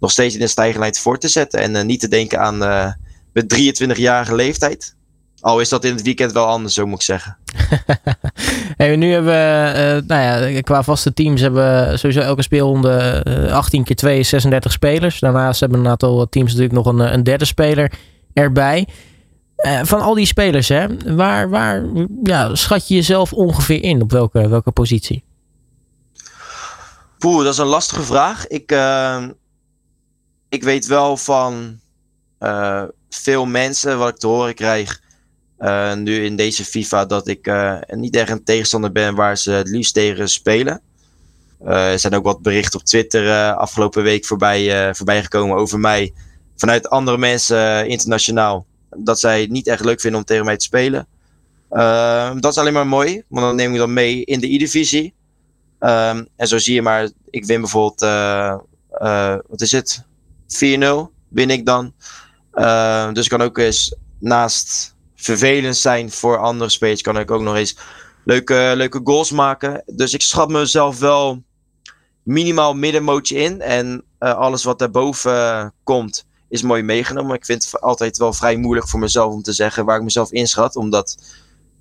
nog steeds in de stijgenlijn voor te zetten. En niet te denken aan mijn 23-jarige leeftijd. Al is dat in het weekend wel anders, zo moet ik zeggen. hey, nu hebben we, nou ja, qua vaste teams hebben we sowieso elke speelronde 18 keer 2 36 spelers. Daarnaast hebben een aantal teams natuurlijk nog een, een derde speler erbij. Uh, van al die spelers, hè, waar, waar ja, schat je jezelf ongeveer in? Op welke, welke positie? Poeh, dat is een lastige vraag. Ik, uh, ik weet wel van uh, veel mensen wat ik te horen krijg nu in deze FIFA dat ik niet echt een tegenstander ben waar ze het liefst tegen spelen. er zijn ook wat berichten op Twitter afgelopen week voorbij, voorbij gekomen over mij vanuit andere mensen internationaal dat zij het niet echt leuk vinden om tegen mij te spelen. Ehm, dat is alleen maar mooi, want dan neem ik dat mee in de E-divisie. Um, en zo zie je maar, ik win bijvoorbeeld, wat is het? 4-0 win ik dan. Uh, dus kan ook eens naast vervelend zijn voor andere spelers, kan ik ook nog eens leuke, leuke goals maken. Dus ik schat mezelf wel minimaal middenmootje in. En alles wat daarboven komt, is mooi meegenomen. Ik vind het altijd wel vrij moeilijk voor mezelf om te zeggen waar ik mezelf inschat. Omdat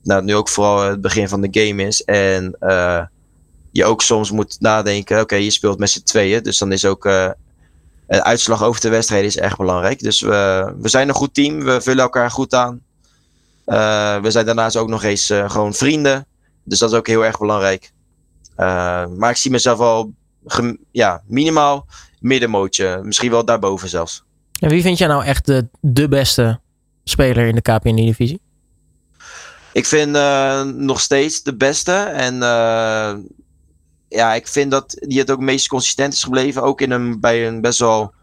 nou, nu ook vooral het begin van de game is. En uh, je ook soms moet nadenken. Oké, je speelt met z'n tweeën. Dus dan is ook een uitslag over de wedstrijd is echt belangrijk. Dus we, we zijn een goed team. We vullen elkaar goed aan. Uh, we zijn daarnaast ook nog eens gewoon vrienden. Dus dat is ook heel erg belangrijk. maar ik zie mezelf al ja, minimaal middenmootje. Misschien wel daarboven zelfs. En wie vind jij nou echt de, de beste speler in de KPN-divisie? Ik vind nog steeds de beste. En ja, ik vind dat die het ook meest consistent is gebleven. Ook in een, bij een best wel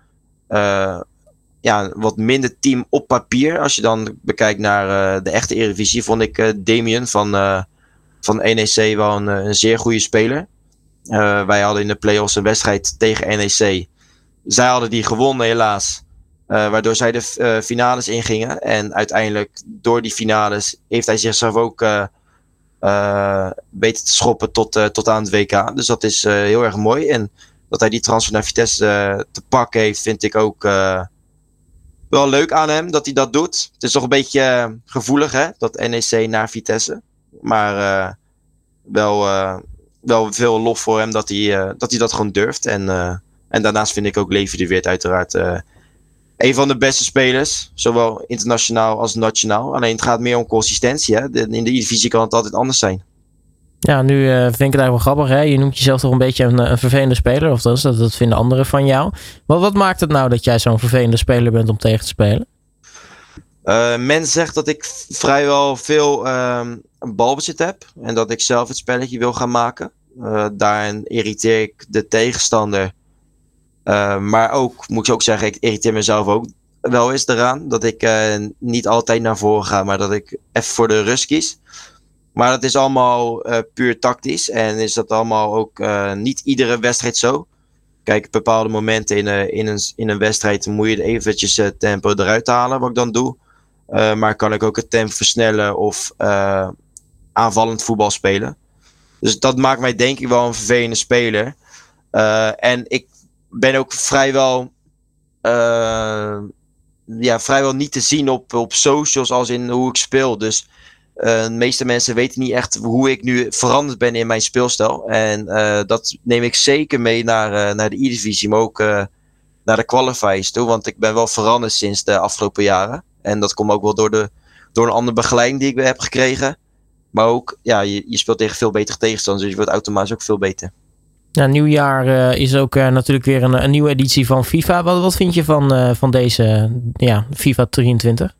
uh, ja, wat minder team op papier. Als je dan bekijkt naar de echte Eredivisie, vond ik Damien van, van NEC wel een, een zeer goede speler. wij hadden in de play-offs een wedstrijd tegen NEC. Zij hadden die gewonnen helaas. Uh, waardoor zij de uh, finales ingingen. En uiteindelijk, door die finales, heeft hij zichzelf ook uh, weten te schoppen tot, tot aan het WK. Dus dat is heel erg mooi. En dat hij die transfer naar Vitesse te pakken heeft, vind ik ook wel leuk aan hem dat hij dat doet. Het is toch een beetje gevoelig, hè? Dat NEC naar Vitesse. Maar wel, wel veel lof voor hem dat hij, dat, hij dat gewoon durft. En, en daarnaast vind ik ook Levi de Weert uiteraard een van de beste spelers, zowel internationaal als nationaal. Alleen het gaat meer om consistentie. Hè? in de divisie kan het altijd anders zijn. Ja, nu uh, vind ik het eigenlijk wel grappig. Hè? Je noemt jezelf toch een beetje een, een vervelende speler. Of dat, dat, dat vinden anderen van jou. Wat, wat maakt het nou dat jij zo'n vervelende speler bent om tegen te spelen? Uh, men zegt dat ik vrijwel veel uh, balbezit heb. En dat ik zelf het spelletje wil gaan maken. Daarin irriteer ik de tegenstander uh, maar ook, moet ik ook zeggen, ik irriteer mezelf ook wel eens eraan. Dat ik uh, niet altijd naar voren ga, maar dat ik even voor de rust kies. Maar dat is allemaal uh, puur tactisch. En is dat allemaal ook niet iedere wedstrijd zo. Kijk, bepaalde momenten in, in, een, in een wedstrijd moet je eventjes het tempo eruit halen, wat ik dan doe. maar kan ik ook het tempo versnellen of aanvallend voetbal spelen. Dus dat maakt mij denk ik wel een vervelende speler. en ik ben ook vrijwel, ja, vrijwel niet te zien op, op socials als in hoe ik speel. Dus de meeste mensen weten niet echt hoe ik nu veranderd ben in mijn speelstijl. En dat neem ik zeker mee naar, naar de E-divisie, maar ook naar de qualifiers toe. Want ik ben wel veranderd sinds de afgelopen jaren. En dat komt ook wel door, de, door een andere begeleiding die ik heb gekregen. Maar ook, ja, je, je speelt tegen veel betere tegenstanders. Dus je wordt automatisch ook veel beter. Ja, nieuwjaar uh, is ook uh, natuurlijk weer een, een, nieuwe editie van FIFA. Wat, wat vind je van, uh, van deze ja, FIFA 23?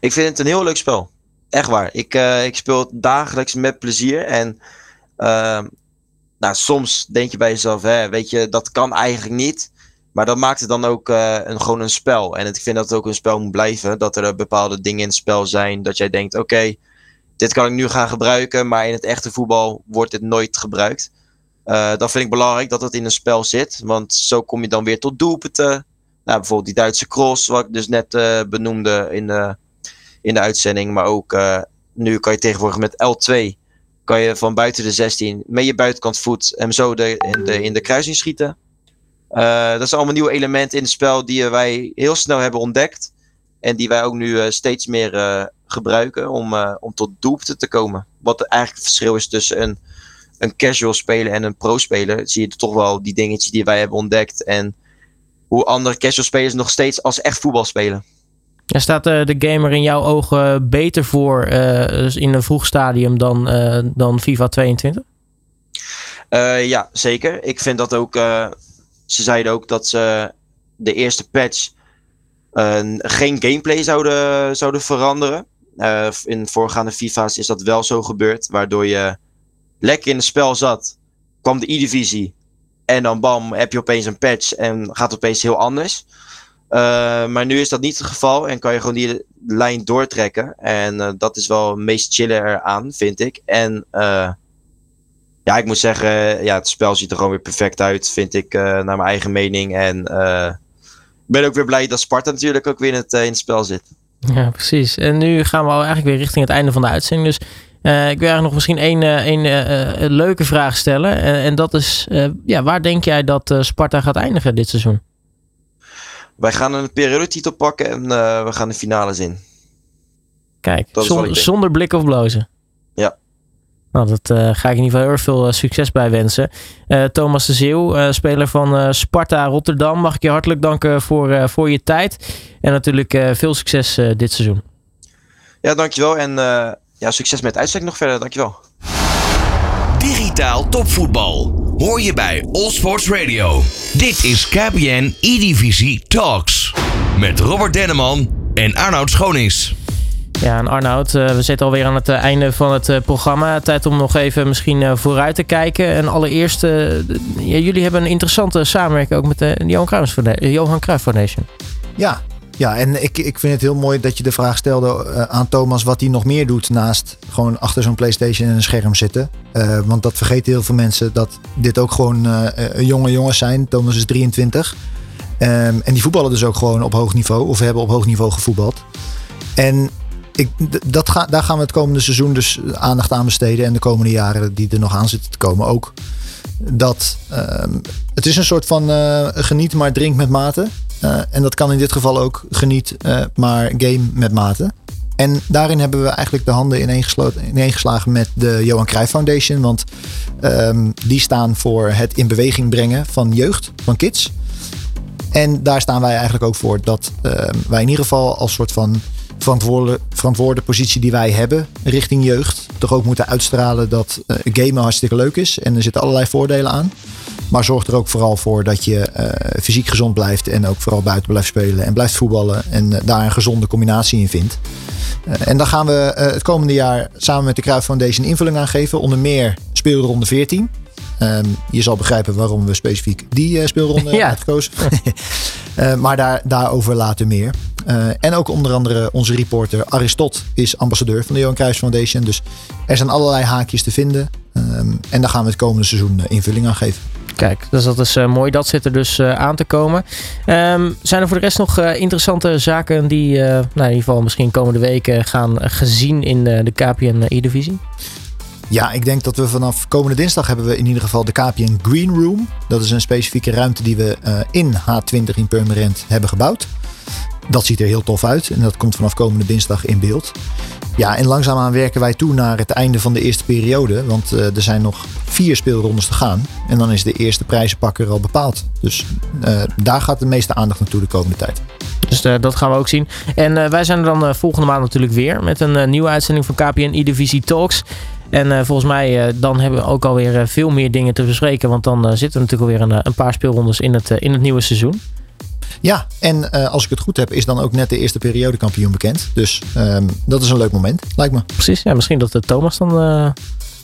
Ik vind het een heel leuk spel. Echt waar. Ik, ik speel dagelijks met plezier. En nou, soms denk je bij jezelf, hè, weet je, dat kan eigenlijk niet. Maar dat maakt het dan ook een, gewoon een spel. En ik vind dat het ook een spel moet blijven. Dat er bepaalde dingen in het spel zijn. Dat jij denkt: oké, dit kan ik nu gaan gebruiken. Maar in het echte voetbal wordt dit nooit gebruikt. Uh, dat vind ik belangrijk dat het in een spel zit. Want zo kom je dan weer tot doelpunten. Nou, bijvoorbeeld die Duitse cross, wat ik dus net uh, benoemde in de, in de uitzending. Maar ook nu kan je tegenwoordig met L2 kan je van buiten de 16 met je buitenkant voet hem zo de, in, de, in de kruising schieten. Dat zijn allemaal nieuwe elementen in het spel die wij heel snel hebben ontdekt. En die wij ook nu steeds meer gebruiken om, om tot doelpunten te komen. Wat eigenlijk het verschil is tussen een, een casual speler en een pro-speler. Zie je toch wel die dingetjes die wij hebben ontdekt. En hoe andere casual spelers nog steeds als echt voetbal spelen. En staat de gamer in jouw ogen beter voor in een vroeg stadium dan, dan FIFA 22? ja, zeker. Ik vind dat ook ze zeiden ook dat ze de eerste patch uh, geen gameplay zouden, zouden veranderen. Uh, in voorgaande FIFA's is dat wel zo gebeurd, waardoor je lekker in het spel zat, kwam de E-divisie en dan bam, heb je opeens een patch en gaat het opeens heel anders. Uh, maar nu is dat niet het geval en kan je gewoon die lijn doortrekken. En dat is wel het meest chiller eraan, vind ik. En ja, ik moet zeggen, ja, het spel ziet er gewoon weer perfect uit, vind ik, naar mijn eigen mening. En ben ook weer blij dat Sparta natuurlijk ook weer in het, in het spel zit. Ja, precies. En nu gaan we eigenlijk weer richting het einde van de uitzending. Dus ik wil eigenlijk nog misschien één, één leuke vraag stellen. en dat is, ja, waar denk jij dat Sparta gaat eindigen dit seizoen? Wij gaan een periodetitel pakken en we gaan de finales in. Kijk, zon, zonder blik of blozen. Ja. Nou, dat uh, ga ik in ieder geval heel erg veel uh, succes bij wensen. Uh, Thomas de Zeeuw, speler van Sparta Rotterdam. Mag ik je hartelijk danken voor, voor je tijd. En natuurlijk veel succes dit seizoen. Ja, dankjewel. En ja, succes met het uitzending nog verder. Dankjewel. Digitaal topvoetbal. Hoor je bij All Sports Radio. Dit is KPN E-Divisie Talks. Met Robert Denneman en Arnoud Schonings. Ja, en Arnoud, uh, we zitten alweer aan het uh, einde van het uh, programma. Tijd om nog even misschien vooruit te kijken. En allereerst, ja, jullie hebben een interessante samenwerking ook met de Johan Cruijff Foundation. Johan Cruijff Foundation. Ja, ja, en ik, ik vind het heel mooi dat je de vraag stelde aan Thomas wat hij nog meer doet naast gewoon achter zo'n PlayStation en een scherm zitten. want dat vergeten heel veel mensen dat dit ook gewoon jonge jongens zijn. Thomas is 23. Um, en die voetballen dus ook gewoon op hoog niveau, of hebben op hoog niveau gevoetbald. En ik, dat daar gaan we het komende seizoen dus aandacht aan besteden. En de komende jaren die er nog aan zitten te komen ook. Dat uh, het is een soort van geniet maar drink met mate. Uh, en dat kan in dit geval ook geniet uh, maar game met mate. En daarin hebben we eigenlijk de handen ineengeslagen met de Johan Cruijff Foundation. Want um, die staan voor het in beweging brengen van jeugd, van kids. En daar staan wij eigenlijk ook voor dat ehm, wij in ieder geval als soort van verantwoorde, verantwoorde positie die wij hebben richting jeugd. Toch ook moeten uitstralen dat uh, gamen hartstikke leuk is. En er zitten allerlei voordelen aan. Maar zorg er ook vooral voor dat je uh, fysiek gezond blijft. En ook vooral buiten blijft spelen en blijft voetballen. En uh, daar een gezonde combinatie in vindt. en dan gaan we het komende jaar samen met de Cruijff Foundation invulling aan geven. Onder meer speelronde 14. Um, je zal begrijpen waarom we specifiek die speelronde ja. hebben gekozen. maar daar, daarover later meer. Uh, en ook onder andere onze reporter Aristot is ambassadeur van de Johan Cruijff Foundation. Dus er zijn allerlei haakjes te vinden. Um, en daar gaan we het komende seizoen invulling aan geven. Kijk, dus dat is mooi. Dat zit er dus aan te komen. Um, zijn er voor de rest nog interessante zaken die nou, in ieder geval misschien komende weken gaan gezien in de KPN E-divisie? Ja, ik denk dat we vanaf komende dinsdag hebben we in ieder geval de KPN Green Room. Dat is een specifieke ruimte die we in H20 in Purmerend hebben gebouwd. Dat ziet er heel tof uit en dat komt vanaf komende dinsdag in beeld. Ja, en langzaamaan werken wij toe naar het einde van de eerste periode. Want uh, er zijn nog vier speelrondes te gaan. En dan is de eerste prijzenpakker al bepaald. Dus uh, daar gaat de meeste aandacht naartoe de komende tijd. Dus uh, dat gaan we ook zien. En wij zijn er dan volgende maand natuurlijk weer met een nieuwe uitzending van KPN E-Divisie Talks. En volgens mij dan hebben we ook alweer veel meer dingen te bespreken. Want dan zitten we natuurlijk alweer een, een paar speelrondes in het, in het nieuwe seizoen. Ja, en uh, als ik het goed heb, is dan ook net de eerste periodekampioen bekend. Dus um, dat is een leuk moment, lijkt me. Precies, ja, misschien dat de Thomas dan uh,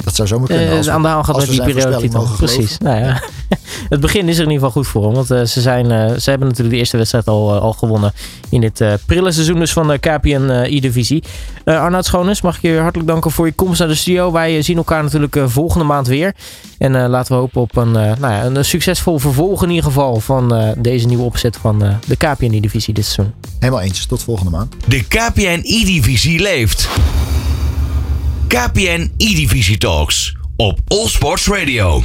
dat zou zomaar kunnen. Uh, als we, aan de haal gaat met die periodetitel. Precies. Nou ja. het begin is er in ieder geval goed voor. Want uh, ze, zijn, uh, ze hebben natuurlijk de eerste wedstrijd al, al gewonnen in dit prille seizoen dus van de KPN E-divisie. Arnoud Schoones, mag ik je hartelijk danken voor je komst naar de studio. Wij zien elkaar natuurlijk volgende maand weer. En laten we hopen op een, nou ja, een succesvol vervolg in ieder geval van deze nieuwe opzet van de KPN E-divisie dit seizoen. Helemaal eens. Tot volgende maand. De KPN E-divisie leeft. KPN E-Divisie Talks op All Sports Radio.